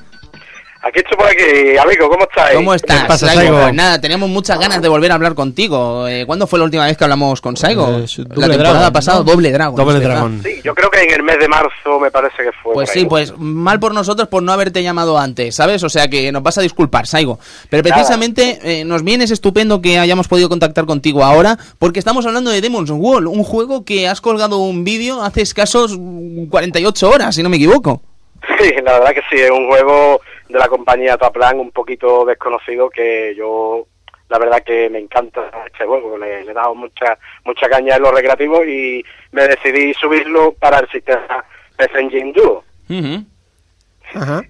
Aquí estoy por aquí, amigo, ¿cómo estáis? ¿Cómo estás, pasa, Saigo? Saigo? Pues nada, tenemos muchas ganas de volver a hablar contigo. Eh, ¿Cuándo fue la última vez que hablamos con Saigo? Eh, la Doble temporada Dragon, pasada, ¿no? Doble Dragon. Doble. Dragón. Sí, yo creo que en el mes de marzo me parece que fue. Pues ahí. sí, pues mal por nosotros por no haberte llamado antes, ¿sabes? O sea que nos vas a disculpar, Saigo. Pero precisamente eh, nos viene es estupendo que hayamos podido contactar contigo ahora, porque estamos hablando de Demon's Wall, un juego que has colgado un vídeo hace escasos mm, 48 horas, si no me equivoco. [LAUGHS] Sí, la verdad que sí, es un juego de la compañía Taplan un poquito desconocido que yo, la verdad que me encanta este juego, le, le he dado mucha, mucha caña en los recreativos y me decidí subirlo para el sistema PC Engine Duo. Ajá.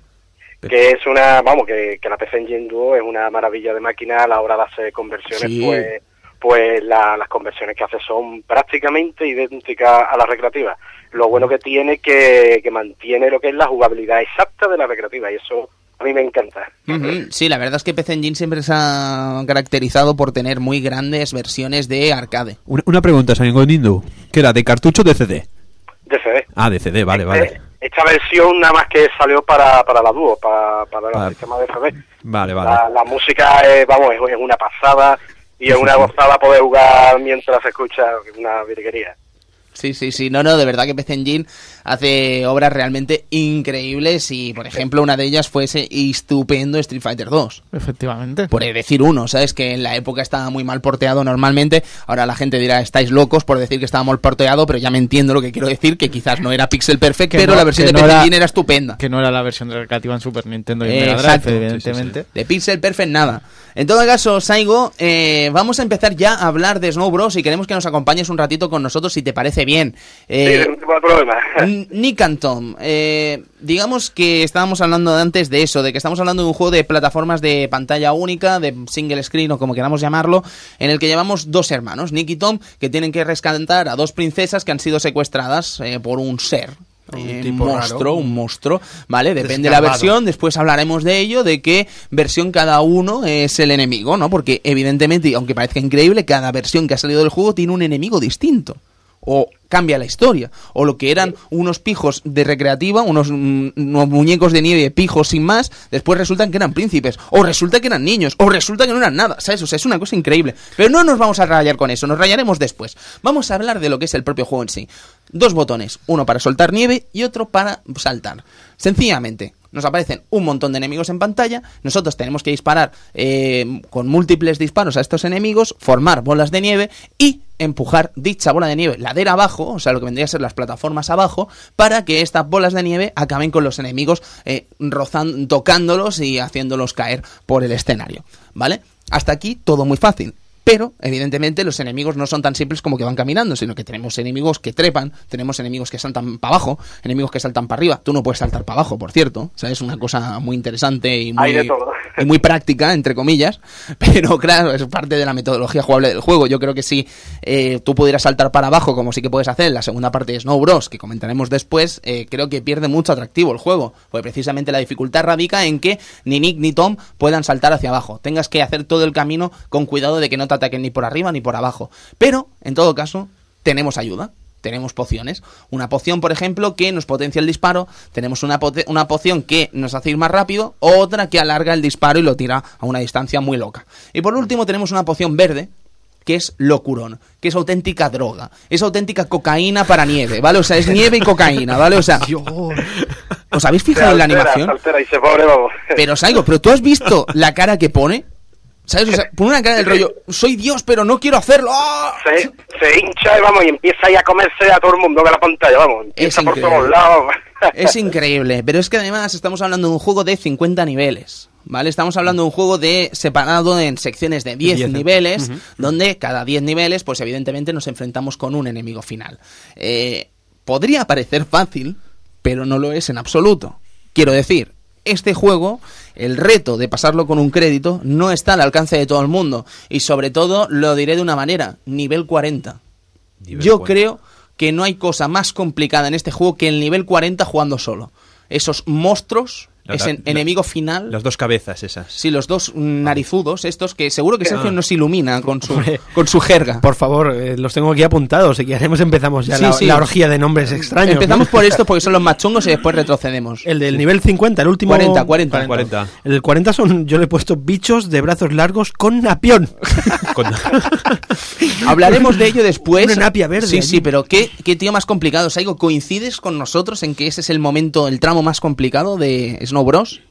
que es una, vamos, que, que la PC Engine Duo es una maravilla de máquina a la hora de hacer conversiones, Sí. pues pues la- las conversiones que hace son prácticamente idénticas a las recreativas. Lo bueno que tiene es que, que mantiene lo que es la jugabilidad exacta de la recreativa y eso a mí me encanta. Sí, la verdad es que PC Engine siempre se ha caracterizado por tener muy grandes versiones de arcade. Una, una pregunta, Sango Nindu. ¿Qué era? ¿De cartucho o de CD? De CD. Ah, de CD, vale, Eh, vale. Esta versión nada más que salió para, para la Duo, para, para Vale. el sistema de CD. Vale, vale. La, la música es, vamos, es, es una pasada y es una gozada poder jugar mientras se escucha una virguería. Sí, sí, sí. No, no, de verdad que PC Engine hace obras realmente increíbles y, por ejemplo, una de ellas fue ese estupendo Street Fighter 2. Efectivamente. Por decir uno, ¿sabes? Que en la época estaba muy mal porteado normalmente. Ahora la gente dirá, estáis locos por decir que estaba mal porteado, pero ya me entiendo lo que quiero decir, que quizás no era pixel perfect, Que pero no- la versión de no PC era- estupenda. Que no era la versión recreativa en Super Nintendo y Mega. Drive, evidentemente. De Pixel Perfect nada. En todo caso, Saigo, eh, vamos a empezar ya a hablar de Snow Bros. y queremos que nos acompañes un ratito con nosotros si te parece bien. Eh, sí, no tengo problema. Nick and Tom, eh, digamos que estábamos hablando antes de eso, de que estamos hablando de un juego de plataformas de pantalla única, de single screen o como queramos llamarlo, en el que llevamos dos hermanos, Nick y Tom, que tienen que rescatar a dos princesas que han sido secuestradas eh, por un ser. Un eh, tipo monstruo, raro. un monstruo, ¿vale? Depende de la versión, después hablaremos de ello, de qué versión cada uno es el enemigo, ¿no? Porque evidentemente, y aunque parezca increíble, cada versión que ha salido del juego tiene un enemigo distinto. O cambia la historia. O lo que eran unos pijos de recreativa, unos, mm, unos muñecos de nieve pijos sin más, después resultan que eran príncipes. O resulta que eran niños. O resulta que no eran nada. ¿Sabes? O sea, es una cosa increíble. Pero no nos vamos a rayar con eso, nos rayaremos después. Vamos a hablar de lo que es el propio juego en sí. Dos botones, uno para soltar nieve y otro para saltar. Sencillamente, nos aparecen un montón de enemigos en pantalla, nosotros tenemos que disparar eh, con múltiples disparos a estos enemigos, formar bolas de nieve y empujar dicha bola de nieve ladera abajo, o sea, lo que vendría a ser las plataformas abajo, para que estas bolas de nieve acaben con los enemigos eh, rozando, tocándolos y haciéndolos caer por el escenario, ¿vale? Hasta aquí todo muy fácil. Pero, evidentemente, los enemigos no son tan simples como que van caminando, sino que tenemos enemigos que trepan, tenemos enemigos que saltan para abajo, enemigos que saltan para arriba. Tú no puedes saltar para abajo, por cierto. O sea, es una cosa muy interesante muy, y muy práctica, entre comillas. [LAUGHS] Pero, claro, es parte de la metodología jugable del juego. Yo creo que si eh, tú pudieras saltar para abajo, como sí que puedes hacer en la segunda parte de Snow Bros., que comentaremos después, eh, creo que pierde mucho atractivo el juego. Porque precisamente la dificultad radica en que ni Nick ni Tom puedan saltar hacia abajo. Tengas que hacer todo el camino con cuidado de que no te ataquen ni por arriba ni por abajo. Pero, en todo caso, tenemos ayuda. Tenemos pociones. Una poción, por ejemplo, que nos potencia el disparo. Tenemos una, una poción que nos hace ir más rápido. Otra que alarga el disparo y lo tira a una distancia muy loca. Y por último, tenemos una poción verde que es locurón, que es auténtica droga, es auténtica cocaína para nieve, ¿vale? O sea, es nieve y cocaína, ¿vale? O sea, [LAUGHS] ¿Os habéis fijado en la animación? Altera y se pone, vamos. Pero Saigo, pero tú has visto la cara que pone? ¿Sabes? O sea, pone una cara del rollo, soy Dios, pero no quiero hacerlo. ¡Ah! Se, se hincha y vamos, y empieza ahí a comerse a todo el mundo de la pantalla, vamos. Empieza por todos lados. [LAUGHS] Es increíble, pero es que además estamos hablando de un juego de 50 niveles, ¿vale? Estamos hablando de un juego de separado en secciones de 10 Diez. niveles, donde cada 10 niveles, pues evidentemente nos enfrentamos con un enemigo final. Eh, podría parecer fácil, pero no lo es en absoluto. Quiero decir, este juego, el reto de pasarlo con un crédito, no está al alcance de todo el mundo. Y sobre todo, lo diré de una manera, nivel 40. Nivel Yo 40. creo que no hay cosa más complicada en este juego que el nivel 40 jugando solo. Esos monstruos, La- enemigo final. Las dos cabezas esas. Sí, los dos narizudos, estos que seguro que Sergio Ah. nos ilumina con su, con su jerga. Por favor, eh, los tengo aquí apuntados. Si queremos empezamos ya Sí, la, sí. la orgía de nombres extraños. Empezamos ¿no? por estos porque son los más chungos y después retrocedemos. El del nivel 50, el último... 40, 40. 40. El 40 son, yo le he puesto bichos de brazos largos con napión. [LAUGHS] Con- [LAUGHS] Hablaremos de ello después. Una napia verde Sí, allí. sí, pero ¿qué, qué tío más complicado. Saigo, ¿coincides con nosotros en que ese es el momento, el tramo más complicado de Snow Bros?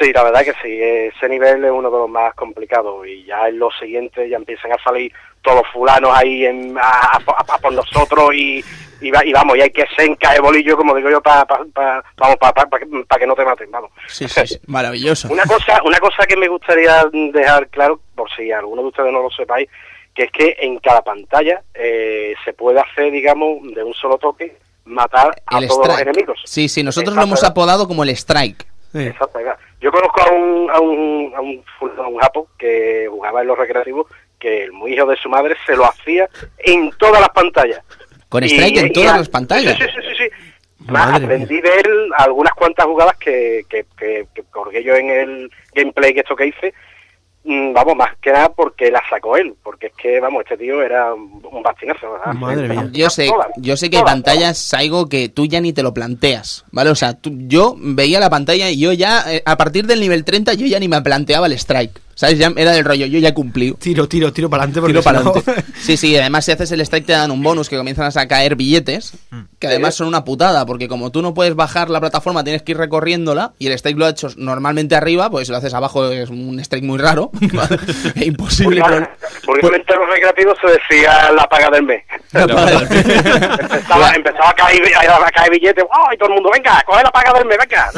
Sí, la verdad que sí, ese nivel es uno de los más complicados y ya en los siguientes ya empiezan a salir todos los fulanos ahí en, a, a- a por nosotros y, y, va- y vamos, y hay que senca de bolillo, como digo yo, para pa, pa- vamos, para pa, pa que- no te maten, vamos. Sí, sí, sí. [LAUGHS] Maravilloso. Una cosa, una cosa que me gustaría dejar claro, por si alguno de ustedes no lo sepáis, que es que en cada pantalla eh, se puede hacer, digamos, de un solo toque, matar a El todos los enemigos. Sí, sí, nosotros lo hemos apodado como el strike. Sí. Exacto. Yo conozco a un, a un, a un, a un japo que jugaba en los recreativos que el muy hijo de su madre se lo hacía en todas las pantallas. Con Y- strike en y todas a- las pantallas. Sí, sí, sí, sí. Más, aprendí de él algunas cuantas jugadas que, que, que, que colgué yo en el gameplay que esto que hice. Mm, Vamos, más que nada porque la sacó él, porque es que, vamos, este tío era un bastinazo. ¿verdad? Madre mía. Yo sé, Todas, yo sé que hay todas, pantallas, Saigo, que tú ya ni te lo planteas, ¿vale? O sea, tú- yo veía la pantalla y yo ya, eh, a partir del nivel 30, yo ya ni me planteaba el strike. ¿Sabes? Ya era del rollo, yo ya he cumplido. Tiro, tiro, tiro para adelante. Tiro para adelante. Sí, sí, además si haces el strike te dan un bonus que comienzan a caer billetes, que además son una putada, porque como tú no puedes bajar la plataforma, tienes que ir recorriéndola, y el strike lo ha hecho normalmente arriba, pues si lo haces abajo es un strike muy raro, [LAUGHS] ¿vale? [LAUGHS] es imposible. Porque, pero- porque en los recreativos se decía la paga del mes. La paga del mes. [LAUGHS] empezaba, empezaba a, caer, a caer billetes, ¡oh! y todo el mundo, venga, coge la paga del mes, venga.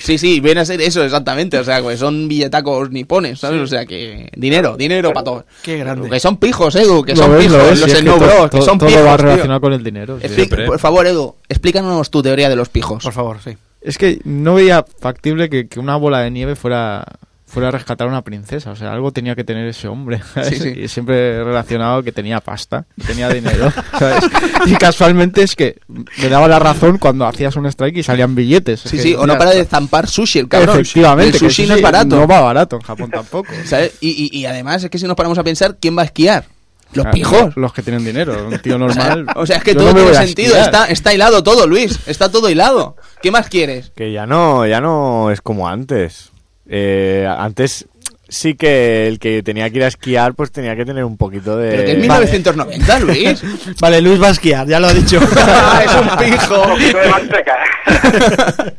Sí, sí, viene a ser eso exactamente. O sea, que son billetacos nipones, ¿sabes? O sea, que dinero, dinero para todos. Qué grande. Que son pijos, Edu, que Lo son ves, lo pijos. ves, los que to- son todo pijos. va tío. relacionado con el dinero. Por favor, Edu, explícanos tu teoría de los pijos. Por favor, sí. Es que no veía factible que, que una bola de nieve fuera fuera a rescatar a una princesa. O sea, algo tenía que tener ese hombre. ¿sabes? Sí, sí. Y siempre relacionado que tenía pasta, que tenía dinero. [LAUGHS] ¿sabes? Y casualmente es que me daba la razón cuando hacías un strike y salían billetes. Es Sí, que, sí, o no para de zampar sushi el cabrón. Efectivamente. El sushi no es barato. No va barato en Japón tampoco. [LAUGHS] ¿sabes? Y, y- y además es que si nos paramos a pensar, ¿quién va a esquiar? Los pijos. Los que tienen dinero. Un tío normal. [LAUGHS] O sea, es que todo no tiene sentido. Está, está hilado todo, Luis. Está todo hilado. ¿Qué más quieres? Que ya no, ya no es como antes. Eh, antes sí que el que tenía que ir a esquiar, pues tenía que tener un poquito de... Pero que es 1990, Luis. [LAUGHS] Vale, Luis va a esquiar, ya lo ha dicho. [LAUGHS] es un pijo. de manteca. [LAUGHS]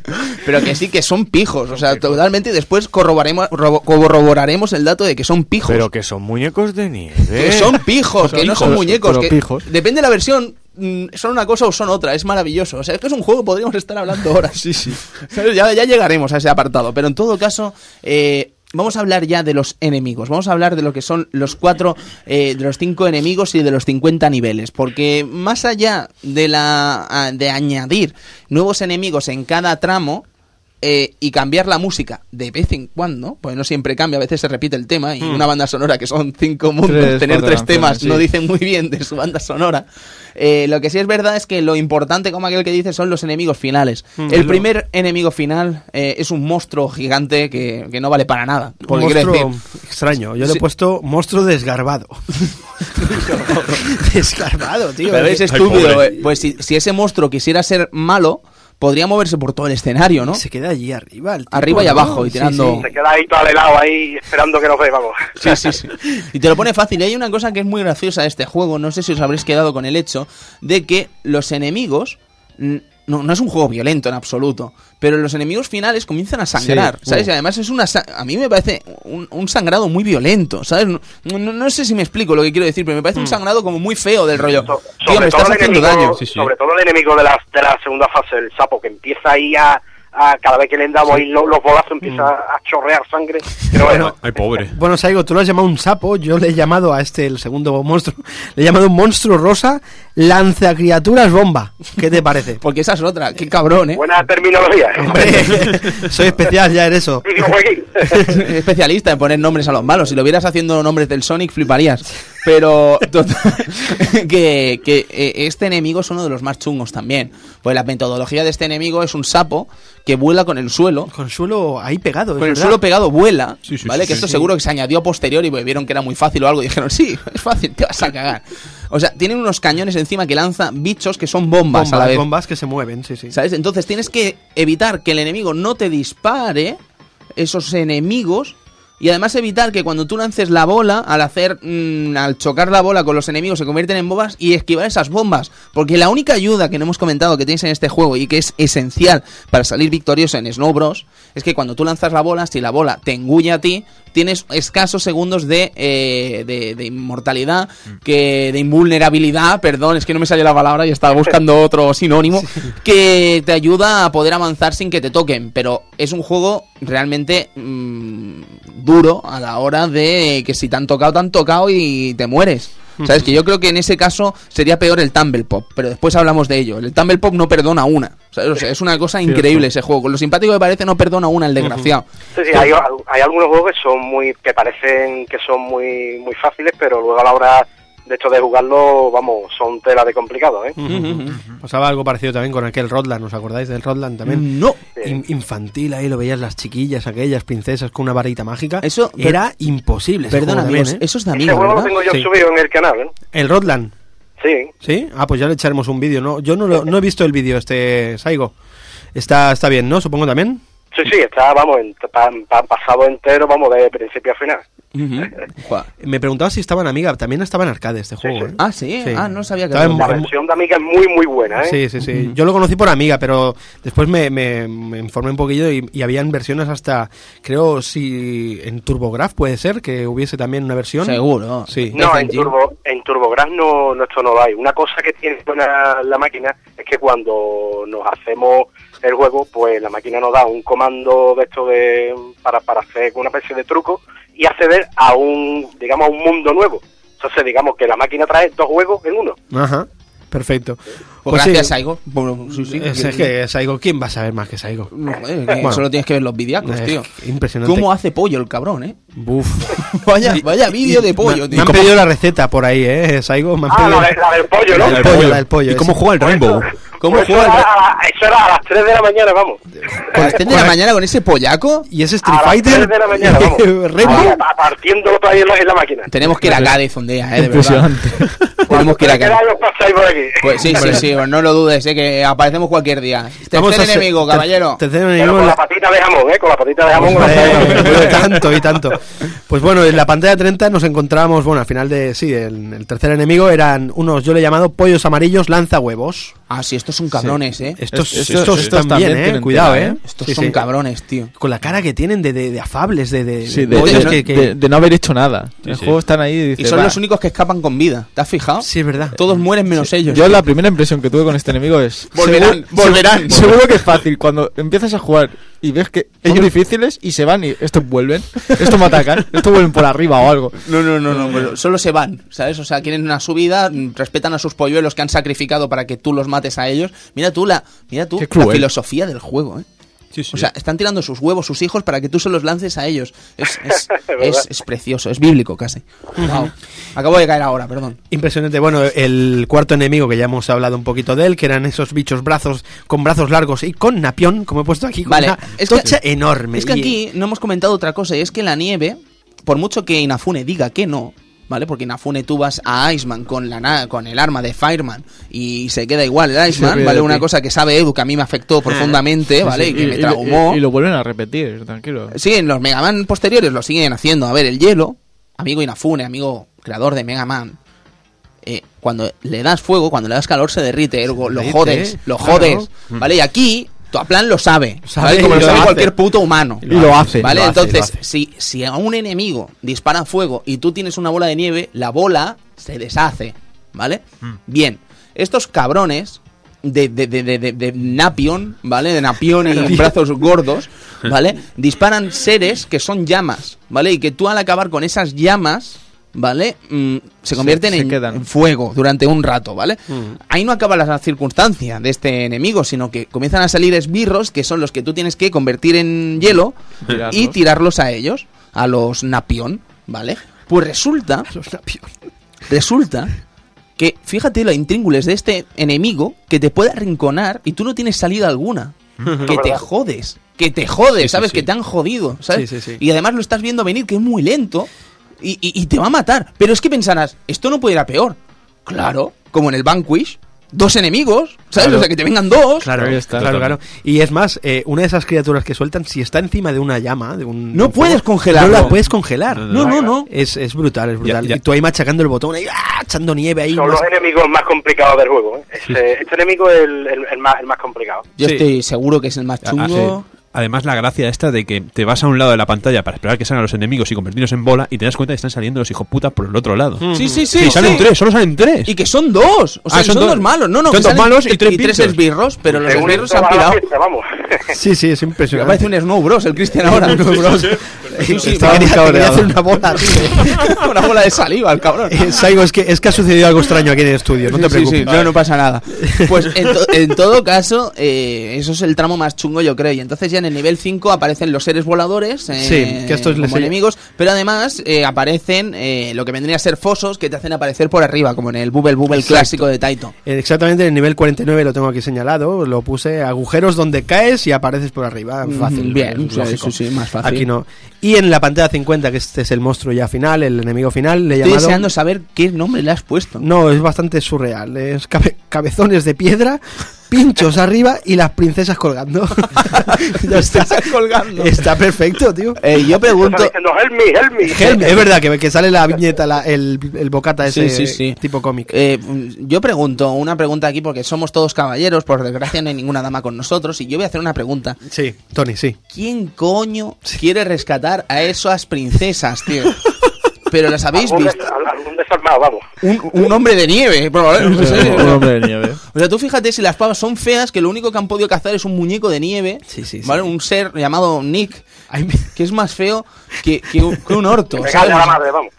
Pero que sí, que son pijos. O sea, totalmente. Y después corroboraremos, robo- corroboraremos el dato de que son pijos. Pero que son muñecos de nieve. que son pijos, que no son muñecos. pero que pijos. Depende de la versión. Mm, Son una cosa o son otra, es maravilloso. O sea, esto es un juego que podríamos estar hablando horas. [LAUGHS] Sí, sí. Ya, ya llegaremos a ese apartado. Pero en todo caso, eh, vamos a hablar ya de los enemigos. Vamos a hablar de lo que son los cuatro, eh, de los cinco enemigos y de los 50 niveles. Porque más allá de, la, ah, de añadir nuevos enemigos en cada tramo, eh, y cambiar la música de vez en cuando, pues no siempre cambia, a veces se repite el tema y una banda sonora que son cinco mundos, Tres, tener tres temas canciones, no sí. dice muy bien de su banda sonora. Eh, lo que sí es verdad es que lo importante, como aquel que dice, son los enemigos finales. el primer enemigo final eh, es un monstruo gigante que, que no vale para nada. Un Porque monstruo decir, extraño. Yo le Sí. he puesto monstruo desgarbado. [LAUGHS] desgarbado, tío. pero es Es estúpido. pobre. eh. Pues si, si ese monstruo quisiera ser malo, podría moverse por todo el escenario, ¿no? Se queda allí arriba. el tipo, Arriba y ¿no? abajo, y Sí, tirando- sí. Se queda ahí todo al helado ahí esperando que nos ve, vamos. [LAUGHS] Sí, sí, sí. Y te lo pone fácil. Y hay una cosa que es muy graciosa de este juego. No sé si os habréis quedado con el hecho de que los enemigos no, no es un juego violento en absoluto, pero los enemigos finales comienzan a sangrar, Sí, ¿sabes? uh. Y además es una... A mí me parece un, un sangrado muy violento, ¿sabes? No, no- no sé si me explico lo que quiero decir, pero me parece un sangrado como muy feo del rollo. So- Tío, me estás el haciendo enemigo, daño. Sí, sí. sobre todo el enemigo de la, de la segunda fase, el sapo, que empieza ahí a, a- cada vez que le damos ahí lo- los, bolazos empieza a chorrear sangre. Pero bueno, Ay, pobre. Bueno, Saigo, tú lo has llamado un sapo, yo le he llamado a este, el segundo monstruo, le he llamado un monstruo rosa lanza criaturas bomba. ¿Qué te parece? [LAUGHS] Porque esa es otra, qué cabrón, ¿eh? buena terminología. ¿eh? Hombre, [LAUGHS] soy especial ya en eso. [LAUGHS] Especialista en poner nombres a los malos. Si lo vieras haciendo nombres del Sonic, fliparías. Pero total, que, que, eh, este enemigo es uno de los más chungos también. Pues la metodología de este enemigo es un sapo que vuela con el suelo. Con suelo ahí pegado. Con el verdad. suelo pegado vuela, Sí, sí, ¿vale? sí, que sí, esto sí. seguro que se añadió a posteriori porque vieron que era muy fácil o algo y dijeron, sí, es fácil, te vas a cagar. O sea, tienen unos cañones encima que lanzan bichos que son bombas, a la bombas, vez. bombas que se mueven, sí, sí. ¿Sabes? Entonces tienes que evitar que el enemigo no te dispare esos enemigos y además evitar que cuando tú lances la bola, al hacer, mm, al chocar la bola con los enemigos se convierten en bombas y esquivar esas bombas. Porque la única ayuda que no hemos comentado que tienes en este juego y que es esencial para salir victorioso en Snow Bros. es que cuando tú lanzas la bola, si la bola te engulle a ti, tienes escasos segundos de, eh, de, de inmortalidad, que de invulnerabilidad, perdón, es que no me sale la palabra y estaba buscando [LAUGHS] otro sinónimo, que te ayuda a poder avanzar sin que te toquen. Pero es un juego realmente mm, duro a la hora de que si te han tocado, te han tocado y te mueres. ¿Sabes? Que yo creo que en ese caso sería peor el Tumble Pop, pero después hablamos de ello. El Tumble Pop no perdona una. ¿sabes? O sea, es una cosa increíble ese juego. Con lo simpático que parece, no perdona una el desgraciado. Sí, sí, hay, hay algunos juegos que son muy, que parecen que son muy, muy fáciles, pero luego a la hora de hecho de jugarlo, vamos, son tela de complicado, ¿eh? Pasaba algo parecido también con aquel Rodland, ¿os acordáis del Rodland también? No. In- infantil, ahí lo veías las chiquillas, aquellas princesas con una varita mágica. Eso- era imposible. Perdona, juego también, amigos, ¿eh? eso es de Ese amigos, juego lo tengo yo Sí. subido en el canal, ¿eh? El Rodland, Sí, ¿sí? Ah, pues ya le echaremos un vídeo, ¿no? Yo no, lo- no he visto el vídeo este, Saigo. Está, está bien, ¿no? Supongo también. sí, sí, está, vamos, en- pa- pa- pasado entero, vamos, de principio a final. Joder. Me preguntaba si estaba en Amiga, también estaba en arcade este juego, sí. ¿eh? Ah, ¿sí? Sí. Ah, no sabía que Estaba en- La versión de Amiga es muy, muy buena, ¿eh? Sí, sí, sí. Yo lo conocí por Amiga, pero después me, me- me informé un poquillo y, y habían versiones hasta, creo, si en TurboGraf puede ser, que hubiese también una versión. Seguro. Sí. No, en. Turbo, en TurboGrafx no, no, esto no va. Una cosa que tiene buena la máquina es que cuando nos hacemos el juego, pues la máquina nos da un comando de esto de para, para hacer una especie de truco y acceder a un, digamos, a un mundo nuevo. Entonces, digamos que la máquina trae dos juegos en uno. Ajá, perfecto. Pues, sí, gracias, Saigo. por- sí, sí. Es, es que Saigo, ¿quién va a saber más que Saigo? No, Bueno. solo tienes que ver los videacos, tío. impresionante. ¿Cómo hace pollo el cabrón, eh? Buf. [LAUGHS] Vaya, vaya vídeo de pollo, Me tío. han pedido la receta por ahí, ¿eh? Saigo, me han Ah, pedido... la, de- la del pollo, ¿no? La del pollo, la del pollo. ¿Y cómo juega el Rainbow? ¿Cómo Pues juega eso, era, a la- eso era a las 3 de la mañana, vamos. ¿A las 10 de la mañana con ese pollaco? ¿Y ese Street A las Fighter? 3 de la mañana, vamos. [LAUGHS] Partiéndolo todavía en la, en la máquina. Tenemos que ir a Cádiz un día, eh, de verdad. Tenemos que ir a ¿Qué Cádiz. rayos pasáis por aquí? Pues sí, sí, sí, pues no lo dudes, eh, que aparecemos cualquier día. Tercer enemigo, caballero. Tercer Pero enemigo... con la patita de jamón, ¿eh? Con la patita de jamón. Hombre, y tanto y tanto. Pues bueno, en la pantalla 30 nos encontramos, bueno, al final de, sí, el, el tercer enemigo eran unos, yo le he llamado pollos amarillos lanza huevos. Ah, sí, estos son cabrones, eh. Estos, Es- estos, estos- estos también, también eh, tienen cuidado, tela, eh. ¿eh? Estos Sí, son sí. cabrones, tío. Con la cara que tienen de, de, de afables, de, de, Sí, de de, pollos de- que- que- de- de no haber hecho nada. el sí. juego están ahí y, dice, Y son "Va". los únicos que escapan con vida. ¿Te has fijado? Sí, es verdad. Todos mueren menos ellos. Yo la primera impresión que tuve con este enemigo es... [LAUGHS] Volverán, seguro- volverán. [LAUGHS] Seguro que es fácil. Cuando empiezas a jugar y ves que son difíciles y se van y estos vuelven. Estos me atacan. [LAUGHS] Estos vuelven por arriba o algo. No, no, no, no, pero solo se van, ¿sabes? O sea, quieren una subida, mm, respetan a sus polluelos que han sacrificado para que tú los mates a ellos. Mira tú la, mira tú la filosofía del juego, ¿eh? O sea, están tirando sus huevos, sus hijos, para que tú se los lances a ellos. Es, [LAUGHS] es, es, es precioso, es bíblico casi. Wow. Acabo de caer ahora, perdón. Impresionante. Bueno, el cuarto enemigo que ya hemos hablado un poquito de él, que eran esos bichos brazos con brazos largos y con napión, como he puesto aquí, con Vale, una es que- tocha enorme. Es que aquí no hemos comentado otra cosa, y es que la nieve, por mucho que Inafune diga que no, ¿vale? Porque Inafune tú vas a Iceman con la con el arma de Fireman y se queda igual el Iceman, ¿vale? Una cosa que sabe Edu que a mí me afectó profundamente, ¿vale? Y que me y- traumó. y lo vuelven a repetir, tranquilo. Sí, en los Mega Man posteriores lo siguen haciendo. A ver, el hielo, amigo Inafune, amigo creador de Mega Man, eh, cuando le das fuego, cuando le das calor, se derrite, ergo, lo jodes, lo claro. jodes, ¿vale? Y aquí, Toaplan lo sabe, ¿vale? Como lo sabe cualquier puto humano. Y lo hace, ¿Vale? lo hace, Entonces, lo hace. Si, si a un enemigo dispara fuego y tú tienes una bola de nieve, la bola se deshace, ¿vale? Bien, estos cabrones de, de, de, de, de- de Napion, ¿vale? De Napion y [LAUGHS] brazos gordos, ¿vale? [LAUGHS] Disparan seres que son llamas, ¿vale? Y que tú al acabar con esas llamas, ¿vale? Mm, se convierten se en, en fuego durante un rato, ¿vale? Ahí no acaba la circunstancia de este enemigo, sino que comienzan a salir esbirros que son los que tú tienes que convertir en hielo y Tirarlos. a ellos, a los Napion, ¿vale? Pues resulta, [LAUGHS] resulta que fíjate la intríngules de este enemigo que te puede arrinconar y tú no tienes salida alguna. [LAUGHS] que te jodes, que te jodes, Sí, ¿sabes? sí. Que te han jodido, ¿sabes? Sí, sí, sí. Y además lo estás viendo venir, que es muy lento y, y- y te va a matar. Pero es que pensarás, esto no puede ir a peor. Claro, como en el Vanquish, dos enemigos, ¿sabes? Claro. O sea, que te vengan dos. Claro, Ahí está. claro, claro. Y es más, eh, una de esas criaturas que sueltan, si está encima de una llama, de un. de No un puedes fuego, congelarlo. No la puedes congelar. No, no, no. Es, es brutal, es brutal. Ya, ya. Y tú ahí machacando el botón, ahí, ¡ah! echando nieve ahí. Son más- los enemigos más complicados del juego. ¿eh? Este, este enemigo es el, el- el más, el más complicado. Yo Sí. estoy seguro que es el más Ah, chungo. sí. Además, la gracia esta de que te vas a un lado de la pantalla para esperar que salgan los enemigos y convertirlos en bola y te das cuenta que están saliendo los hijoputas por el otro lado. Sí, sí, sí. Sí, salen sí. tres, solo salen tres. Y que son dos. O sea, Ah, son son, dos. dos malos. No, no, Son que dos malos y tres y tres esbirros, pero los esbirros se han pirado. fiesta, vamos. [LAUGHS] Sí, sí, es impresionante. parece un Snow Bros, el Cristian ahora. [LAUGHS] Snow Bros. [LAUGHS] Sí, sí, Estaba quería- quería quería hacer una bola, tío. [LAUGHS] una bola de saliva, el cabrón. Eh, Saigo, es que, es que ha sucedido algo extraño aquí en el estudio, no te sí, preocupes. sí, no, no pasa nada. Pues en, to- en todo caso, eh, eso es el tramo más chungo, yo creo. Y entonces ya en el nivel 5 aparecen los seres voladores, eh, Sí, que estos les como he- enemigos, pero además eh, aparecen eh, lo que vendría a ser fosos que te hacen aparecer por arriba, como en el Bubble Bubble Exacto. clásico de Taito. Exactamente, en el nivel 49 lo tengo aquí señalado, lo puse agujeros donde caes y apareces por arriba, fácil. Mm, Bien, es sí, sí, sí, más fácil. Aquí no. Y en la pantalla 50, que este es el monstruo ya final, el enemigo final, le he Estoy llamado... deseando saber qué nombre le has puesto. No, es bastante surreal. Es cabe- cabezones de piedra, pinchos arriba y las princesas colgando. [LAUGHS] ya está. colgando. Está perfecto, tío. Eh, yo pregunto... Diciendo, help me, help me. Es verdad que, que sale la viñeta, la- el, el bocata ese Sí, sí, sí. tipo cómic. Eh, yo pregunto una pregunta aquí porque somos todos caballeros, por desgracia no hay ninguna dama con nosotros y yo voy a hacer una pregunta. Sí, Tony, sí. ¿Quién coño quiere rescatar a esas princesas, tío? [LAUGHS] Pero las habéis Algún, visto. algún desarmado, vamos. Un, un hombre de nieve, probablemente. ¿en serio? Un hombre de nieve. O sea, tú fíjate si las pavas son feas, que lo único que han podido cazar es un muñeco de nieve, Sí, sí, sí. ¿vale? Un ser llamado Nick, que es más feo que, que un, que un orto, [LAUGHS] Me ¿sabes? la madre, vamos.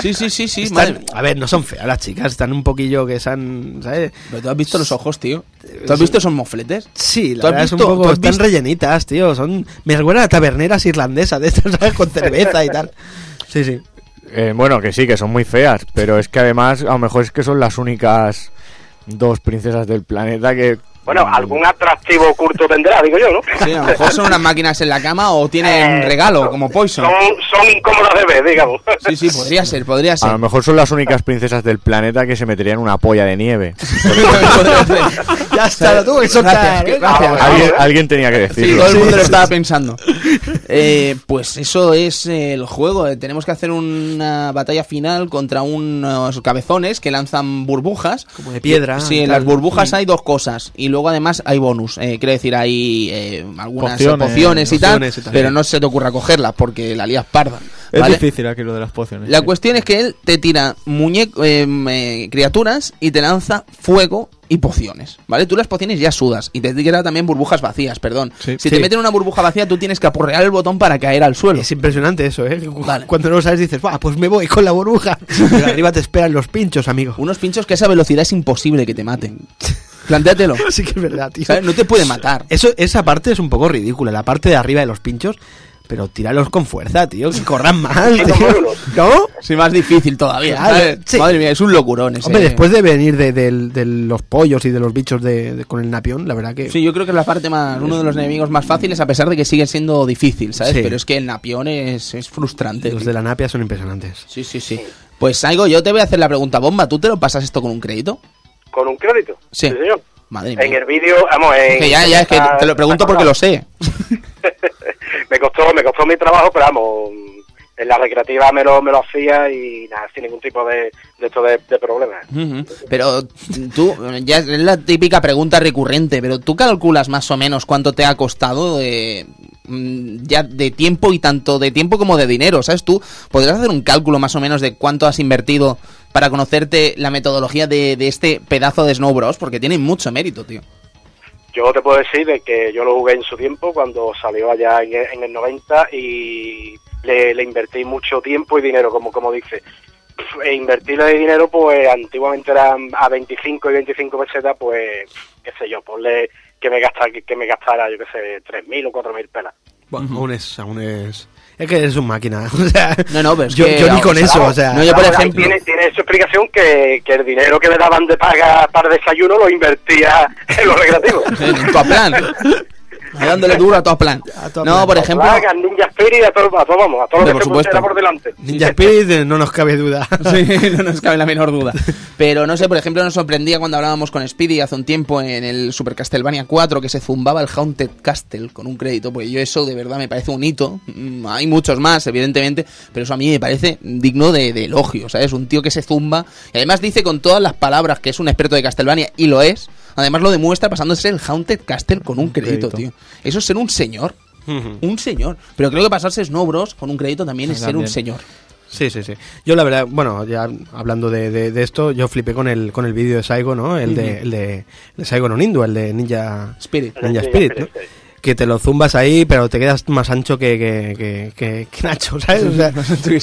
Sí, sí, sí, sí, están- madre. a ver, no son feas las chicas, están un poquillo que se han. ¿sabes? Pero tú has visto los ojos, tío. ¿Tú has visto esos mofletes? Sí, ¿Tú la has verdad es un visto- poco. Están visto- rellenitas, tío. Son. Me recuerdan a taberneras irlandesas de estas, ¿sabes? Con cerveza y tal. [LAUGHS] Sí, sí. Eh, bueno, que sí, que son muy feas, pero es que además a lo mejor es que son las únicas dos princesas del planeta que... Bueno, algún atractivo oculto tendrá, digo yo, ¿no? Sí, a lo mejor son unas máquinas en la cama o tienen Eh, regalo, como Poison. Son, son incómodas de ver, digamos. Sí, sí, podría ser, podría A ser. lo mejor son las únicas princesas del planeta que se meterían una polla de nieve. [LAUGHS] Ya está, lo tuvo que soltar. Gracias, ¿eh? gracias. Ah, Alguien, tenía que Sí, decirlo. todo el mundo Sí, lo sí, estaba sí. pensando. [LAUGHS] Eh, pues eso es el juego. Eh, Tenemos que hacer una batalla final contra unos cabezones que lanzan burbujas. Como de piedra. Sí, en las burbujas Mm. hay dos cosas. Y luego además hay bonus. Eh, quiero decir, hay eh, algunas Pociones. pociones, y, tal, Pociones y tal. Pero no se te ocurra cogerlas porque la lías parda. Es difícil aquí lo de las pociones. La sí. cuestión es que él te tira muñeco, em, eh, criaturas y te lanza fuego y pociones, ¿vale? Tú las pociones ya sudas y te tira también burbujas vacías, perdón. Sí. si Sí. te meten una burbuja vacía, tú tienes que apurrear el botón para caer al suelo. Es impresionante eso, ¿eh? Vale. Cuando no lo sabes dices, "Buah, pues me voy con la burbuja. Pero [LAUGHS] arriba te esperan los pinchos, amigo. Unos pinchos que a esa velocidad es imposible que te maten. [LAUGHS] Plantéatelo. [LAUGHS] Sí que es verdad, tío. ¿sabes? No te puede matar. Eso, esa parte es un poco ridícula, la parte de arriba de los pinchos. Pero tíralos con fuerza, tío, que corran más, Sí, tío. ¿No? Sí, más difícil todavía. Claro, ¿sabes? sí. Madre mía, es un locurón ese. Hombre, después de venir de, los pollos y de los bichos de, de- con el napión, la verdad que... Sí, yo creo que es la parte más, uno de los enemigos más fáciles, a pesar de que sigue siendo difícil, ¿sabes? Sí. Pero es que el napión es, es frustrante. los tío. de la napia son impresionantes. Sí, sí, sí. Pues Saigo, yo te voy a hacer la pregunta bomba. ¿Tú te lo pasas esto con un crédito? ¿Con un crédito? Sí. señor. Madre mía. En el vídeo, vamos, en... Que ya, ya, es que te lo pregunto porque lo sé. [LAUGHS] me costó me costó mi trabajo, pero vamos, en la recreativa me lo, me lo hacía y nada, sin ningún tipo de, de esto de, de problemas. Pero tú, ya es la típica pregunta recurrente, pero tú calculas más o menos cuánto te ha costado eh, mm, ya de tiempo y tanto de tiempo como de dinero, ¿sabes? Tú podrías hacer un cálculo más o menos de cuánto has invertido para conocerte la metodología de, de este pedazo de Snow Bros, porque tiene mucho mérito, tío. Yo te puedo decir de que yo lo jugué en su tiempo cuando salió allá en, el- en el 90 y le, le invertí mucho tiempo y dinero, como, como dice. E invertirle dinero, pues antiguamente eran a 25 y 25 pesetas, pues qué sé yo, ponle que me gastara, que, que me gastara, yo qué sé, 3.000 o 4.000 pelas. Bueno, aún es, aún es... Es que eres un máquina, [LAUGHS] o sea... No, no, pero yo, que, yo ni con eso, Claro, o sea... no, yo, por ejemplo- Tiene, tiene su explicación que, que el dinero que me daban de paga para desayuno lo invertía en los recreativos. En tu plan. [LAUGHS] Ahí dándole duro a tu plan. A No, plan. por ejemplo... Plaga, Ninja Spirit, a todo, a todo vamos, a todo lo que por se por delante. Ninja Spirit eh, no nos cabe duda. [LAUGHS] Sí, no nos cabe la menor duda. [LAUGHS] Pero no sé, por ejemplo, nos sorprendía cuando hablábamos con Speedy hace un tiempo en el Super Castlevania 4 que se zumbaba el Haunted Castle con un crédito. Pues yo eso de verdad me parece un hito. Mm, Hay muchos más, evidentemente, pero eso a mí me parece digno de, de elogio, ¿sabes? Un tío que se zumba y además dice con todas las palabras que es un experto de Castlevania y lo es. Además lo demuestra pasándose el Haunted Castle con un crédito, crédito. tío. Eso es ser un señor. Un señor. Pero creo que pasarse Snow Bros con un crédito también es ser un señor. Sí, sí, sí. Yo la verdad, bueno, ya hablando de, de, de esto, yo flipé con el con el vídeo de Saigo, ¿no? El de, el de, el de Saigo no Nindu, el de Ninja Spirit. Ninja Ninja Spirit, ¿no? Que te lo zumbas ahí, pero te quedas más ancho que, que, que, que- que Nacho, ¿sabes? O sea,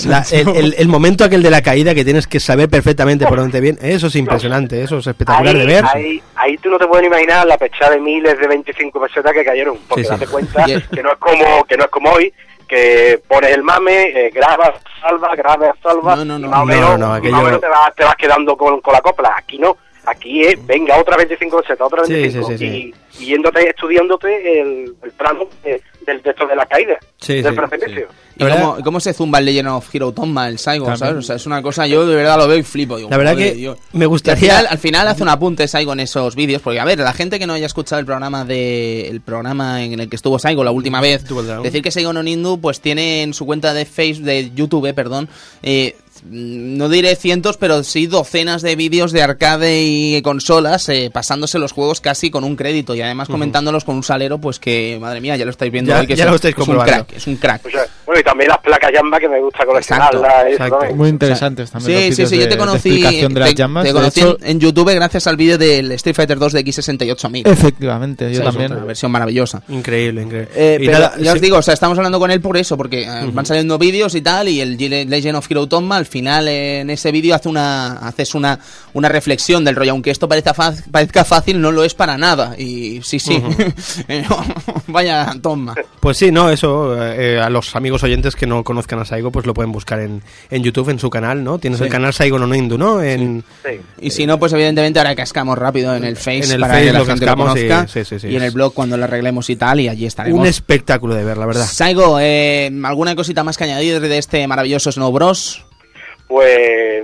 la- el, el- el momento aquel de la caída que tienes que saber perfectamente por dónde viene, eso es impresionante, eso es espectacular ahí, de ver. Ahí, ahí tú no te puedes imaginar la pechada de miles de 25 pesetas que cayeron, porque Sí, sí. date cuenta que no es como que no es como hoy, que pones el mame, eh, grabas, salva, grabas, salva, No, no, no. y más o No, menos, no, y aquello- más o menos te, vas, te vas quedando con, con la copla. Aquí no, aquí es, venga, otra 25 pesetas, otra Sí, 25, sí, sí, sí. Y, y yéndote, estudiándote el, el plano de, del- de esto de la caída, Sí, del sí, precipicio. ¿Y cómo, cómo se zumba el Legend of Hero Tomba, el Saigo, También. ¿sabes? O sea, es una cosa, yo de verdad lo veo y flipo. Digo, La verdad que Dios. me al gustaría... final, al final hace un apunte Saigo en esos vídeos, porque a ver, la gente que no haya escuchado el programa de el programa en el que estuvo Saigo la última vez, decir que Saigo no Nindu pues tiene en su cuenta de Facebook, de YouTube, eh, perdón, eh, no diré cientos, pero sí docenas de vídeos de arcade y consolas eh, pasándose los juegos casi con un crédito y además comentándolos con un salero, pues que madre mía, ya lo estáis viendo Ya- hoy que ya es, lo estáis es un comprobando. crack, es un crack. O sea, bueno, y también las placas Yamba que me gusta coleccionarlas. exacto. Muy interesantes también. los Sí, sí, sí, yo de- te de conocí, explicación de las te- llamas. te De conocí hecho, en, YouTube gracias al vídeo del Street Fighter 2 de X68000. Efectivamente, yo Sí, es también. Una versión maravillosa. Increíble, increíble. Eh, Y pero nada, ya os sí- digo, o sea, estamos hablando con él por eso, porque eh, van saliendo vídeos y tal, y el Legend of Hero Tomba, al final eh, en ese vídeo hace una, haces una, una reflexión del rollo, aunque esto parezca, parezca fácil, no lo es para nada. Y sí, sí, [LAUGHS] [LAUGHS] vaya Tomba. Pues sí, no, eso, eh, a los amigos oyentes que no conozcan a Saigo, pues lo pueden buscar en, en YouTube, en su canal, ¿no? Tienes Sí. el canal Saigo no Nindu, ¿no? En, Sí. Y si no, pues evidentemente ahora cascamos rápido en el Face En el para Face que la lo gente cascamos lo y- conozca. sí, sí, sí. Y en el blog cuando lo arreglemos y tal, y allí estaremos. un espectáculo de ver, la verdad. Saigo, eh, ¿alguna cosita más que añadir de este maravilloso Snow Bros? Pues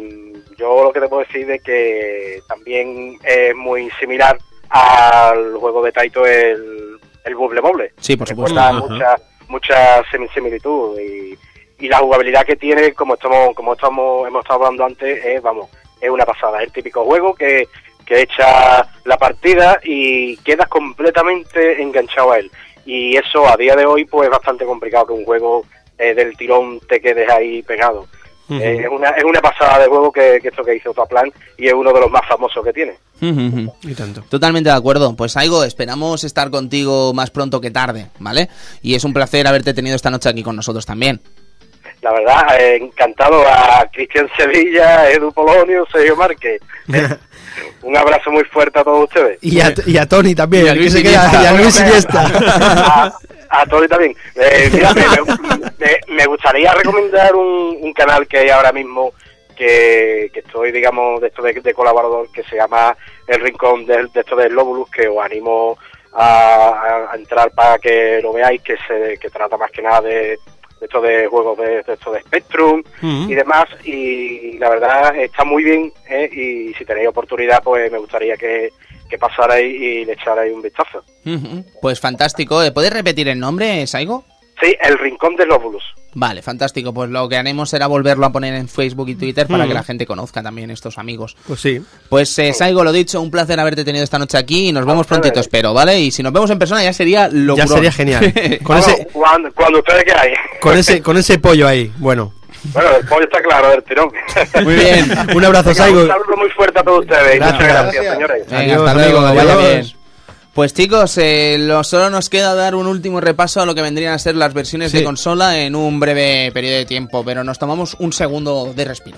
yo lo que te puedo decir es que también es muy similar al juego de Taito el, el Bubble Bobble. Sí, por supuesto. Mucha, mucha simi- similitud y, y la jugabilidad que tiene, como estamos, como estamos, hemos estado hablando antes, es, vamos, es una pasada. Es el típico juego que, que echa la partida y quedas completamente enganchado a él. Y eso a día de hoy pues es bastante complicado que un juego eh, del tirón te quedes ahí pegado. Ujú. Eh, es, una, es una pasada de juego que, que esto que hizo Plan y es uno de los más famosos que tiene. Y tanto. Totalmente de acuerdo. Pues Aigo, esperamos estar contigo más pronto que tarde, ¿vale? Y es un placer haberte tenido esta noche aquí con nosotros también. La verdad, eh, encantado a Cristian Sevilla, Edu Polonio, Sergio Márquez. Eh, [LAUGHS] un abrazo muy fuerte a todos ustedes. Y a, y a Tony también, Y a que Luis se queda- Iniesta. y a Luis Iniesta. [LAUGHS] A, Tony también. [LAUGHS] Eh, mira, me, me- me gustaría recomendar un, un canal que hay ahora mismo que, que estoy, digamos, de esto de, de colaborador que se llama El Rincón de, de esto del Lóbulus, que os animo a, entrar para que lo veáis, que se que trata más que nada de, de esto de juegos de, de esto de Spectrum Ujú. y demás y la verdad está muy bien ¿eh? y si tenéis oportunidad pues me gustaría que, que pasarais y le echarais un vistazo. Pues fantástico. ¿Eh, ¿Puedes repetir el nombre, Saigo? Sí, El Rincón de Lóbulus. Vale, fantástico. Pues lo que haremos será volverlo a poner en Facebook y Twitter para Mm. que la gente conozca también estos amigos. Pues sí. Pues eh, Saigo, lo dicho, un placer haberte tenido esta noche aquí y nos vemos prontito, espero, ¿vale? Y si nos vemos en persona ya sería lo Ya sería genial. [LAUGHS] Con ese, cuando, cuando ustedes queráis. con ese, con ese pollo ahí. Bueno. Bueno, el pollo está claro del tirón. Muy bien. Un abrazo, Saigo. Un saludo muy fuerte a todos ustedes. y Gracias. Muchas gracias, señores. Venga, Adiós, hasta luego, vaya bien. Pues chicos, eh, lo, solo nos queda dar un último repaso a lo que vendrían a ser las versiones Sí. de consola en un breve periodo de tiempo, pero nos tomamos un segundo de respiro.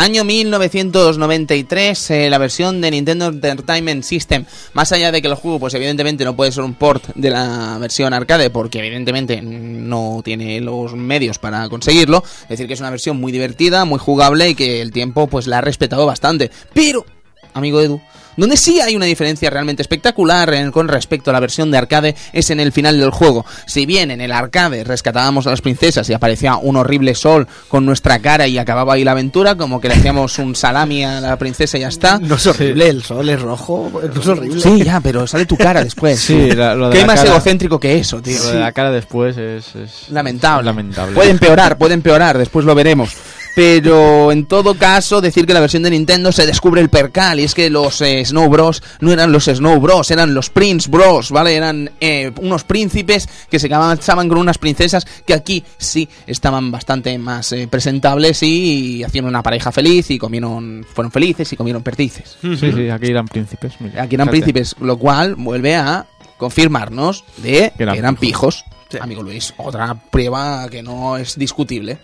Año 1993, eh, la versión de Nintendo Entertainment System. Más allá de que el juego, pues evidentemente no puede ser un port de la versión arcade, porque evidentemente no tiene los medios para conseguirlo. Es decir, que es una versión muy divertida, muy jugable y que el tiempo pues la ha respetado bastante. Pero, amigo Edu, donde sí hay una diferencia realmente espectacular en- con respecto a la versión de arcade es en el final del juego. Si bien en el arcade rescatábamos a las princesas y aparecía un horrible sol con nuestra cara y acababa ahí la aventura, como que le hacíamos un salami a la princesa y ya está. No es horrible, el sol es rojo. No es horrible. Sí, ya, pero sale tu cara después. Sí, la- lo de ¿Qué la más cara- egocéntrico que eso, tío? Lo de la cara después es, es- Lamentable. lamentable. Puede empeorar, puede empeorar, después lo veremos. Pero en todo caso, decir que la versión de Nintendo se descubre el percal y es que los eh, Snow Bros no eran los Snow Bros, eran los Prince Bros, ¿vale? Eran eh, unos príncipes que se casaban con unas princesas que aquí sí estaban bastante más eh, presentables y, hacían una pareja feliz y comieron, fueron felices y comieron perdices. Sí, sí, aquí eran príncipes. mira, Aquí eran príncipes, lo cual vuelve a confirmarnos de que eran eran, pijos. Amigo Luis, otra prueba que no es discutible.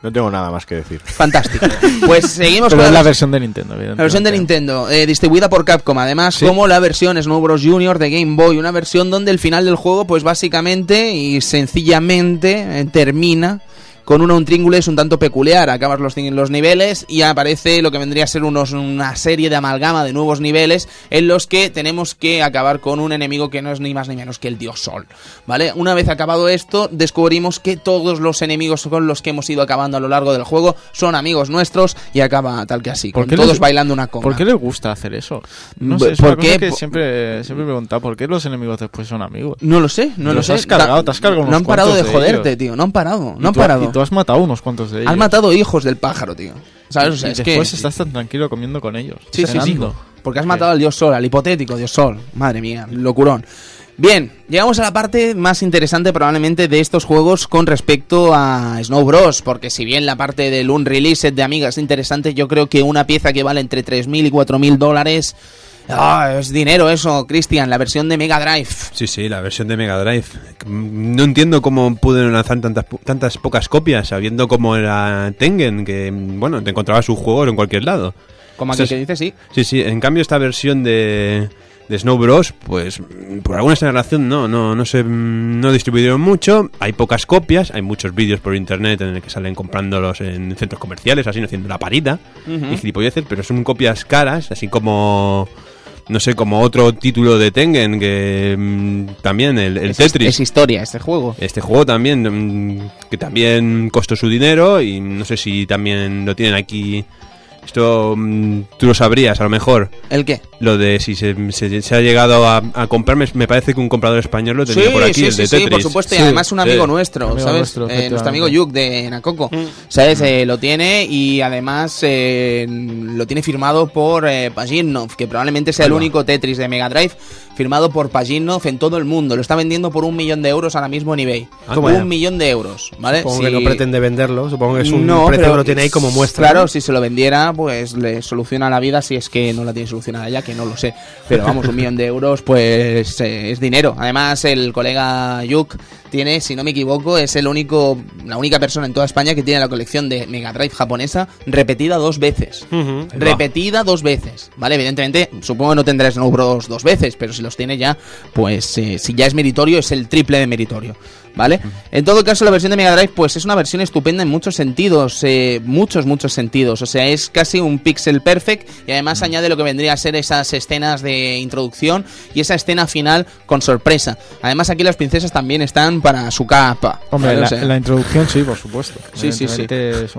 No tengo nada más que decir. Fantástico. Pues [LAUGHS] seguimos Pero con es la, la versión de Nintendo, la versión de. Nintendo, eh, distribuida por Capcom, además Sí. como la versión Snow Bros. Junior de Game Boy, una versión donde el final del juego, pues básicamente y sencillamente eh, termina con una es un tanto peculiar. Acabas los, los niveles y aparece lo que vendría a ser unos, una serie de amalgama de nuevos niveles en los que tenemos que acabar con un enemigo que no es ni más ni menos que el dios Sol. ¿Vale? Una vez acabado esto, descubrimos que todos los enemigos con los que hemos ido acabando a lo largo del juego son amigos nuestros y acaba tal que así, ¿Por con todos les- bailando una conga. ¿Por qué les gusta hacer eso? No Bu- sé, es ¿por una cosa qué? que Po- siempre, siempre me he preguntado. ¿Por qué los enemigos después son amigos? No lo sé, no Los lo sé. has cargado, te has cargado No han parado de joderte, ellos. tío. No han parado, no han parado. Tú has matado unos cuantos de ellos. Has matado hijos del pájaro, tío. ¿Sabes? O sea, y es que... después estás tan tranquilo comiendo con ellos. Sí, sí, sí. Porque has matado al dios Sol, al hipotético dios Sol. Madre mía, locurón. Bien, llegamos a la parte más interesante probablemente de estos juegos con respecto a Snow Bros. Porque si bien la parte del Unreleased de Amiga es interesante, yo creo que una pieza que vale entre 3.000 y 4.000 dólares... Ah, es dinero eso, Cristian, la versión de Mega Drive. Sí, sí, la versión de Mega Drive. No entiendo cómo pudieron lanzar tantas, tantas pocas copias, sabiendo cómo era Tengen, que, bueno, te encontrabas sus juegos en cualquier lado. Como aquí que dice, sí. Sí, sí, en cambio esta versión de, de Snow Bros, pues por alguna razón no, no, no se no distribuyeron mucho, hay pocas copias, hay muchos vídeos por internet en el que salen comprándolos en centros comerciales, así haciendo la parita y gilipolleces, pero son copias caras, así como no sé, como otro título de Tengen que mm, también el, el Es- Tetris. Es historia este juego. Este juego también, mm, que también costó su dinero y no sé si también lo tienen aquí. Esto mm, tú lo sabrías, a lo mejor. ¿El qué? Lo de si se, se- se ha llegado a, a comprarme, me parece que un comprador español lo tenía por aquí, sí, el sí, de sí, Tetris. por supuesto, y Sí, además un sí. amigo nuestro, Amigo ¿sabes? nuestro, Eh, nuestro efectivamente. amigo Yuk de Nacoco, ¿sabes? Eh, lo tiene y además eh, lo tiene firmado por eh, Pajitnov, que probablemente sea el único Tetris de Mega Drive firmado por Pajitnov en todo el mundo. Lo está vendiendo por un millón de euros ahora mismo en eBay. Ah, un vaya. millón de euros, ¿vale? Supongo Si- que no pretende venderlo, supongo que es un No, precio pero- que lo tiene ahí como muestra. Claro, ¿no? si se lo vendiera, pues le soluciona la vida si es que no la tiene solucionada ya, que no lo sé. Pero vamos, un millón de euros pues eh, es dinero. Además, el colega Yuk tiene, si no me equivoco, es el único, la única persona en toda España que tiene la colección de Mega Drive japonesa repetida dos veces. Repetida dos veces, ¿vale? Evidentemente, supongo que no tendrá Snow Bros dos veces, pero si los tiene ya, pues eh, si ya es meritorio, es el triple de meritorio. ¿Vale? En todo caso, la versión de Mega Drive, pues es una versión estupenda en muchos sentidos, eh, muchos, muchos sentidos. O sea, es casi un pixel perfect y además añade lo que vendría a ser esas escenas de introducción y esa escena final con sorpresa. Además, aquí las princesas también están para su capa. Hombre, la, O sea, la introducción sí, por supuesto. Sí, sí, sí.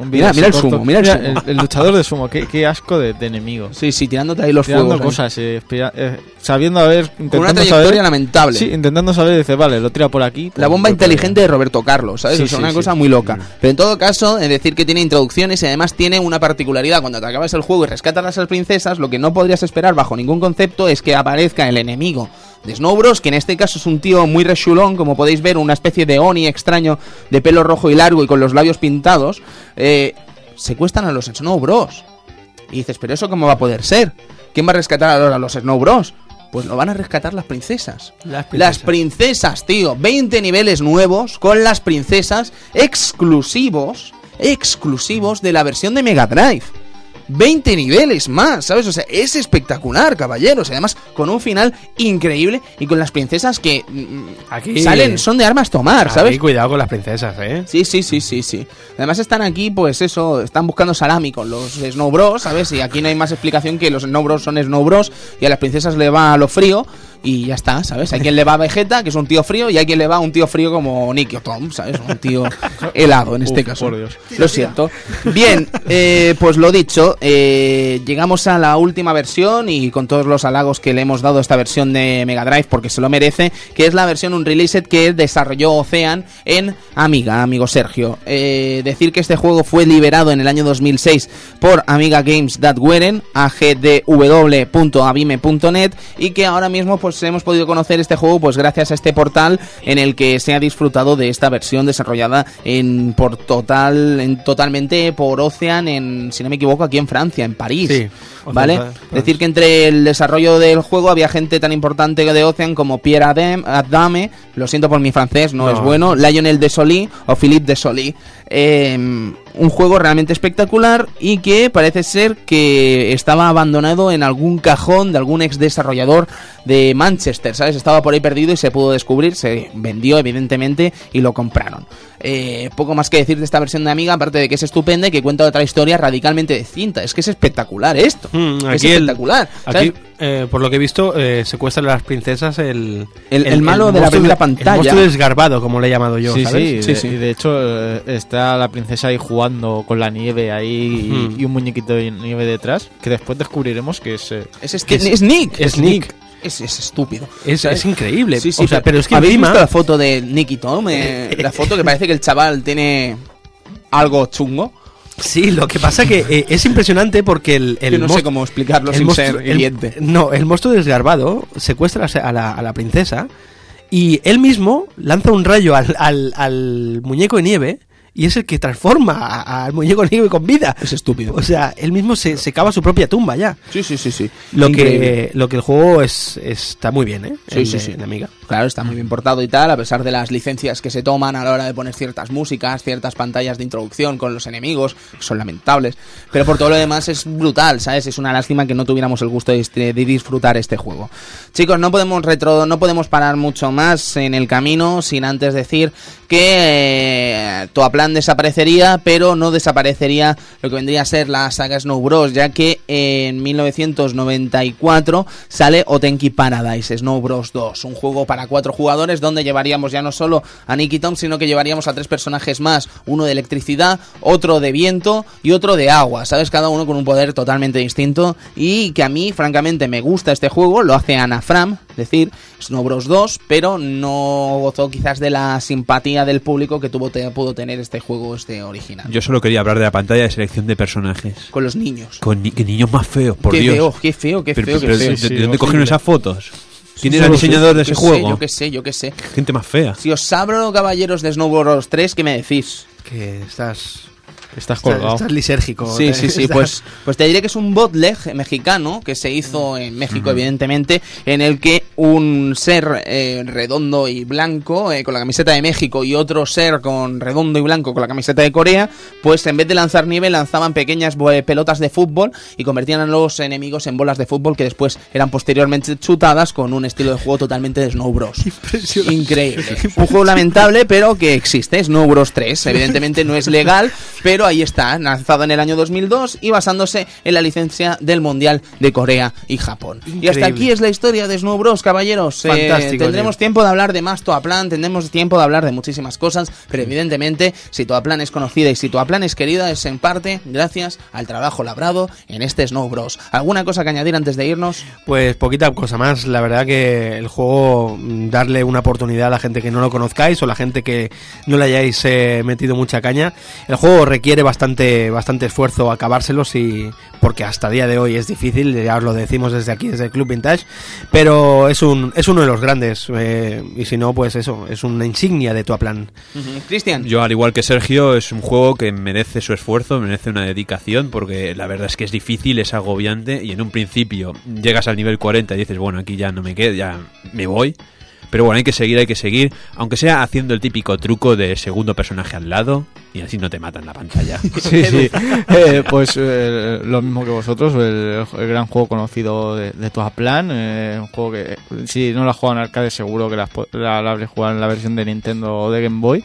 Mira, el sumo, mira el sumo. El, luchador de sumo, qué, qué asco de, de enemigo. Sí, sí, tirándote ahí los Tirando fuegos. cosas, eh, eh, sabiendo a ver, Con una intentando trayectoria saber. lamentable. Sí, intentando saber, dice, vale, lo tira por aquí. La pues, bomba inteligente de Roberto Carlos, ¿sabes? Sí, o sea, sí, una sí. cosa muy loca. Pero en todo caso, es decir que tiene introducciones y además tiene una particularidad. Cuando te acabas el juego y rescatas a las princesas, lo que no podrías esperar bajo ningún concepto es que aparezca el enemigo de Snow Bros, que en este caso es un tío muy rechulón, como podéis ver, una especie de Oni extraño de pelo rojo y largo y con los labios pintados. Eh, secuestran a los Snow Bros. Y dices, pero eso cómo va a poder ser? ¿Quién va a rescatar ahora a los Snow Bros? Pues lo van a rescatar las princesas. Las Las princesas, tío. 20 niveles nuevos con las princesas exclusivos, exclusivos de la versión de Mega Drive. 20 niveles más, ¿sabes? O sea, es espectacular, caballeros. Además, con un final increíble y con las princesas que mm, Aquí- salen, son de armas tomar, ¿sabes? Aquí, cuidado con las princesas, ¿eh? Sí, sí, sí, sí, sí. Además están aquí, pues eso, están buscando salami con los Snow Bros, ¿sabes? Y aquí no hay más explicación que los Snow Bros son Snow Bros y a las princesas le va a lo frío y ya está, ¿sabes? Hay quien le va a Vegeta, que es un tío frío, y hay quien le va a un tío frío como Nicky o Tom, ¿sabes? Un tío [LAUGHS] helado en este Uf, caso. por Dios. Lo siento. Bien, eh, pues lo dicho, eh, llegamos a la última versión y con todos los halagos que le hemos dado a esta versión de Mega Drive, porque se lo merece, que es la versión Unreleased que desarrolló Ocean en Amiga, amigo Sergio. Eh, decir que este juego fue liberado en el año 2006 por Amiga Games That Weren, agdw.abime.net, y que ahora mismo pues hemos podido conocer este juego pues gracias a este portal en el que se ha disfrutado de esta versión desarrollada en por total en totalmente por Ocean en si no me equivoco aquí en Francia, en París. ¿Vale? Ocean, France. Decir que entre el desarrollo del juego había gente tan importante de Ocean como Pierre Adem- Adame, lo siento por mi francés, no, No. es bueno, Lionel Desolí o Philippe Desolí. Eh, un juego realmente espectacular y que parece ser que estaba abandonado en algún cajón de algún ex desarrollador de Manchester, ¿sabes? Estaba por ahí perdido y se pudo descubrir, se vendió evidentemente y lo compraron. Eh, poco más que decir de esta versión de Amiga, aparte de que es estupenda y que cuenta otra historia radicalmente distinta. Es que es espectacular esto. Mm, es el- espectacular. Aquí, eh, por lo que he visto, eh, secuestran a las princesas el... El- el malo de la primera El pantalla. monstruo desgarbado, como le he llamado yo, sí, ¿sabes? sí, Sí, de, sí. y de hecho eh, está la princesa ahí jugando con la nieve ahí y, Hmm. y un muñequito de nieve detrás, que después descubriremos que es... eh, Es, es, que es- es Nick. es Nick. Es, es estúpido. Es, es increíble. Sí, sí, o sea, pero es que ¿Habéis encima... visto la foto de Nick y Tom? Eh, la foto que parece que el chaval tiene algo chungo. Sí, lo que pasa que eh, es impresionante porque el, el Yo no sé cómo explicarlo el sin ser el- no, el monstruo desgarbado secuestra a la, a la princesa y él mismo lanza un rayo al, al- al muñeco de nieve y es el que transforma a- al muñeco nieve con vida. Es estúpido. O sea, él mismo se, se cava su propia tumba ya. Sí, sí, sí, sí. Lo Increíble. que, lo que el juego es, está muy bien, ¿eh? Sí, sí, sí. Amiga. Claro, está muy bien portado y tal, a pesar de las licencias que se toman a la hora de poner ciertas músicas, ciertas pantallas de introducción con los enemigos, que son lamentables. Pero por todo lo demás es brutal, ¿sabes? Es una lástima que no tuviéramos el gusto de, este- de disfrutar este juego. Chicos, no podemos retro, no podemos parar mucho más en el camino sin antes decir que eh, Toaplan desaparecería, pero no desaparecería lo que vendría a ser la saga Snow Bros, ya que en 1994 sale Otenki Paradise, Snow Bros 2, un juego para cuatro jugadores donde llevaríamos ya no solo a Nicky Tom, sino que llevaríamos a tres personajes más, uno de electricidad, otro de viento y otro de agua, ¿sabes? Cada uno con un poder totalmente distinto y que a mí, francamente, me gusta este juego, lo hace Ana Fram, es decir, Snow Bros 2, pero no gozó quizás de la simpatía del público que tuvo te- pudo tener este juego, este original. Yo solo quería hablar de la pantalla de selección de personajes. Con los niños. Con ni- niños más feos, por qué Dios. feo, qué feo, qué feo, pero qué feo. ¿de- sí, ¿De dónde cogieron esas fotos? ¿Quién era el diseñador de ese sé, juego? yo qué sé, yo qué sé. Gente más fea. Si os abro, caballeros de Snow Bros 3, ¿qué me decís? Que estás... Estás colgado. Estás lisérgico. Sí, sí, sí, Estás- pues, pues te diré que es un botleg mexicano que se hizo en México, evidentemente, en el que un ser eh, redondo y blanco eh, con la camiseta de México y otro ser con redondo y blanco con la camiseta de Corea, pues en vez de lanzar nieve lanzaban pequeñas eh, pelotas de fútbol y convertían a los enemigos en bolas de fútbol que después eran posteriormente chutadas con un estilo de juego totalmente de Snow Bros. Increíble. [LAUGHS] Un juego lamentable, pero que existe. Snow Bros 3. Evidentemente no es legal, pero [LAUGHS] ahí está. Lanzado en el año 2002 y basándose en la licencia del Mundial de Corea y Japón. Y hasta aquí es la historia de Snow Bros, caballeros. Eh, tendremos tío. tiempo de hablar de más Toaplan, tendremos tiempo de hablar de muchísimas cosas, pero evidentemente, si Toaplan es conocida y si Toaplan es querida, es en parte gracias al trabajo labrado en este Snow Bros. ¿Alguna cosa que añadir antes de irnos? Pues poquita cosa más. La verdad que el juego, mm, darle una oportunidad a la gente que no lo conozcáis o la gente que no le hayáis eh, metido mucha caña. El juego requiere bastante, bastante esfuerzo acabárselos y porque hasta día de hoy es difícil, ya os lo decimos desde aquí, desde el Club Vintage, pero es un es uno de los grandes eh, y si no, pues eso, es una insignia de tu plan. Cristian. Yo, al igual que Sergio, es un juego que merece su esfuerzo, merece una dedicación, porque la verdad es que es difícil, es agobiante, y en un principio llegas al nivel 40 y dices, bueno, aquí ya no me quedo, ya me voy. Pero bueno, hay que seguir, hay que seguir, aunque sea haciendo el típico truco de segundo personaje al lado, y así no te matan la pantalla. [LAUGHS] Sí, [LAUGHS] sí. [LAUGHS] Eh, pues eh, lo mismo que vosotros, el, el gran juego conocido de, de Toaplan. Eh, un juego que, si no lo has jugado en arcade, seguro que la, habréis jugado en la versión de Nintendo o de Game Boy.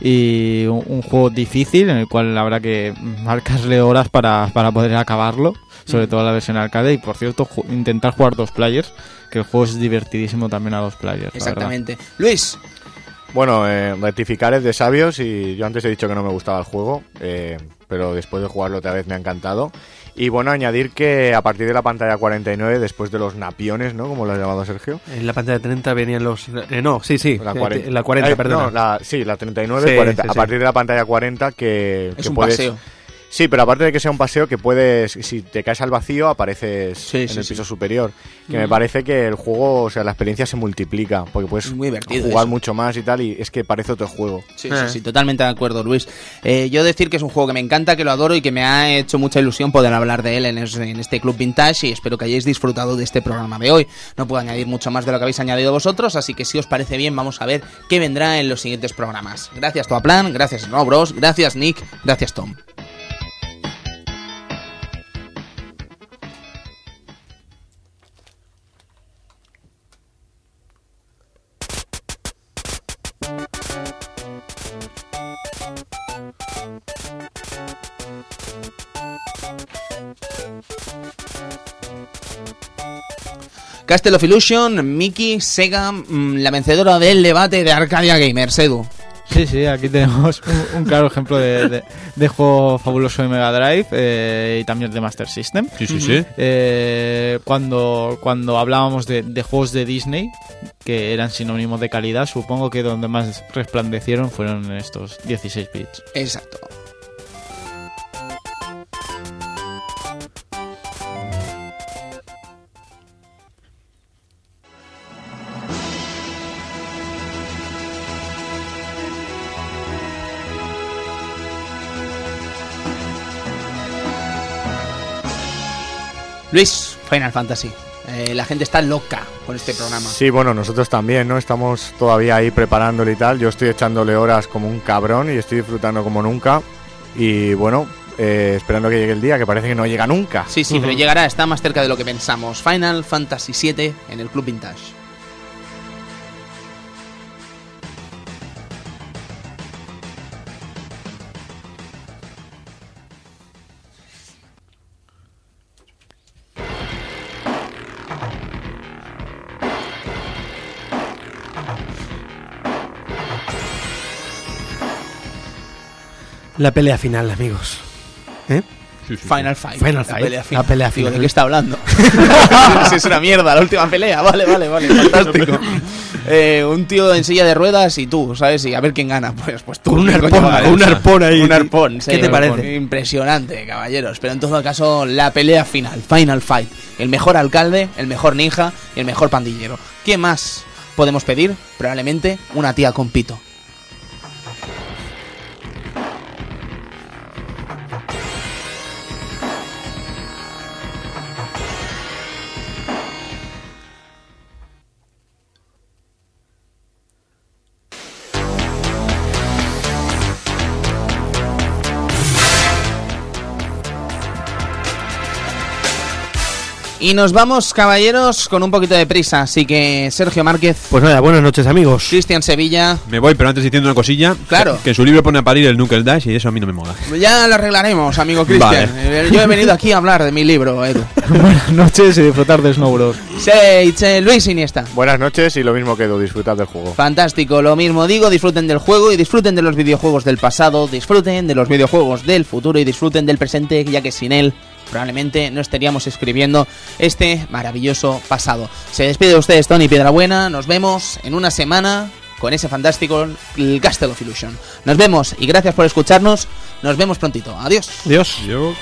Y un, un juego difícil en el cual habrá que marcarle horas para, para poder acabarlo. Sobre todo la versión arcade. Y por cierto, ju- intentar jugar dos players, que el juego es divertidísimo también a dos players. Exactamente. Luis. Bueno, eh, rectificar es de sabios y yo antes he dicho que no me gustaba el juego, eh, pero después de jugarlo otra vez me ha encantado. Y bueno, añadir que a partir de la pantalla 49, después de los napiones, ¿no? Como lo ha llamado Sergio. En la pantalla de 30 venían los... eh, no, sí, sí, La eh, 40, la 40 Eh, perdona. no, la- sí, la 39, Sí, 40. sí, a sí. partir de la pantalla 40 que, Es que un puedes... paseo. Sí, pero aparte de que sea un paseo que puedes, si te caes al vacío, apareces Sí, en sí, el sí. piso superior. Que Mm. me parece que el juego, o sea, la experiencia se multiplica, porque puedes Muy jugar eso. mucho más y tal, y es que parece otro juego. Sí, Eh. sí, sí, totalmente de acuerdo, Luis. Eh, yo decir que es un juego que me encanta, que lo adoro y que me ha hecho mucha ilusión poder hablar de él en, es- en este Club Vintage y espero que hayáis disfrutado de este programa de hoy. No puedo añadir mucho más de lo que habéis añadido vosotros, así que si os parece bien vamos a ver qué vendrá en los siguientes programas. Gracias Toaplan, gracias No Bros, gracias Nick, gracias Tom. Castle of Illusion, Mickey, Sega, mm, la vencedora del debate de Arcadia Gamers, Edu. Sí, sí, aquí tenemos un, un claro ejemplo de, de- de juego fabuloso de Mega Drive eh, y también de Master System. Sí, sí, sí. Eh, cuando, cuando hablábamos de, de juegos de Disney, que eran sinónimos de calidad, supongo que donde más resplandecieron fueron estos 16 bits. Exacto. Luis, Final Fantasy. Eh, la gente está loca con este programa. Sí, bueno, nosotros también, ¿no? Estamos todavía ahí preparándolo y tal. Yo estoy echándole horas como un cabrón y estoy disfrutando como nunca. Y bueno, eh, esperando que llegue el día, que parece que no llega nunca. Sí, sí, pero llegará, está más cerca de lo que pensamos. Final Fantasy VII en el Club Vintage. La pelea final, amigos. ¿Eh? Final Fight. Final la Fight, pelea la final. Digo. ¿De qué está hablando? [LAUGHS] Si es una mierda, la última pelea. Vale, vale, vale. [LAUGHS] Fantástico. Eh, un tío en silla de ruedas y tú, ¿sabes? Y a ver quién gana. Pues, pues tú. Con un ¿qué arpón, con un arpón ahí. Un arpón, sí, ¿Qué te parece? arpón. Impresionante, caballeros. Pero en todo caso, la pelea final. Final Fight. El mejor alcalde, el mejor ninja y el mejor pandillero. ¿Qué más podemos pedir? Probablemente una tía con pito. Y nos vamos, caballeros, con un poquito de prisa. Así que Sergio Márquez, Pues nada, buenas noches amigos. Cristian Sevilla, Me voy, pero antes diciendo una cosilla. Claro. Que, en su libro pone a parir el Knuckle Dash y eso a mí no me mola. ya lo arreglaremos, amigo Cristian. Yo he venido aquí a hablar de mi libro, Edu. [LAUGHS] Buenas noches y disfrutar de Snowbros. Sí, che, Luis Iniesta. Buenas noches y lo mismo que Edu, disfrutad del juego. Fantástico, lo mismo digo, disfruten del juego y disfruten de los videojuegos del pasado, disfruten de los videojuegos del futuro y disfruten del presente, ya que sin él probablemente no estaríamos escribiendo este maravilloso pasado. Se despide de ustedes Tony Piedrabuena, nos vemos en una semana con ese fantástico el Castle of Illusion. Nos vemos y gracias por escucharnos, nos vemos prontito. Adiós. Adiós. Yo.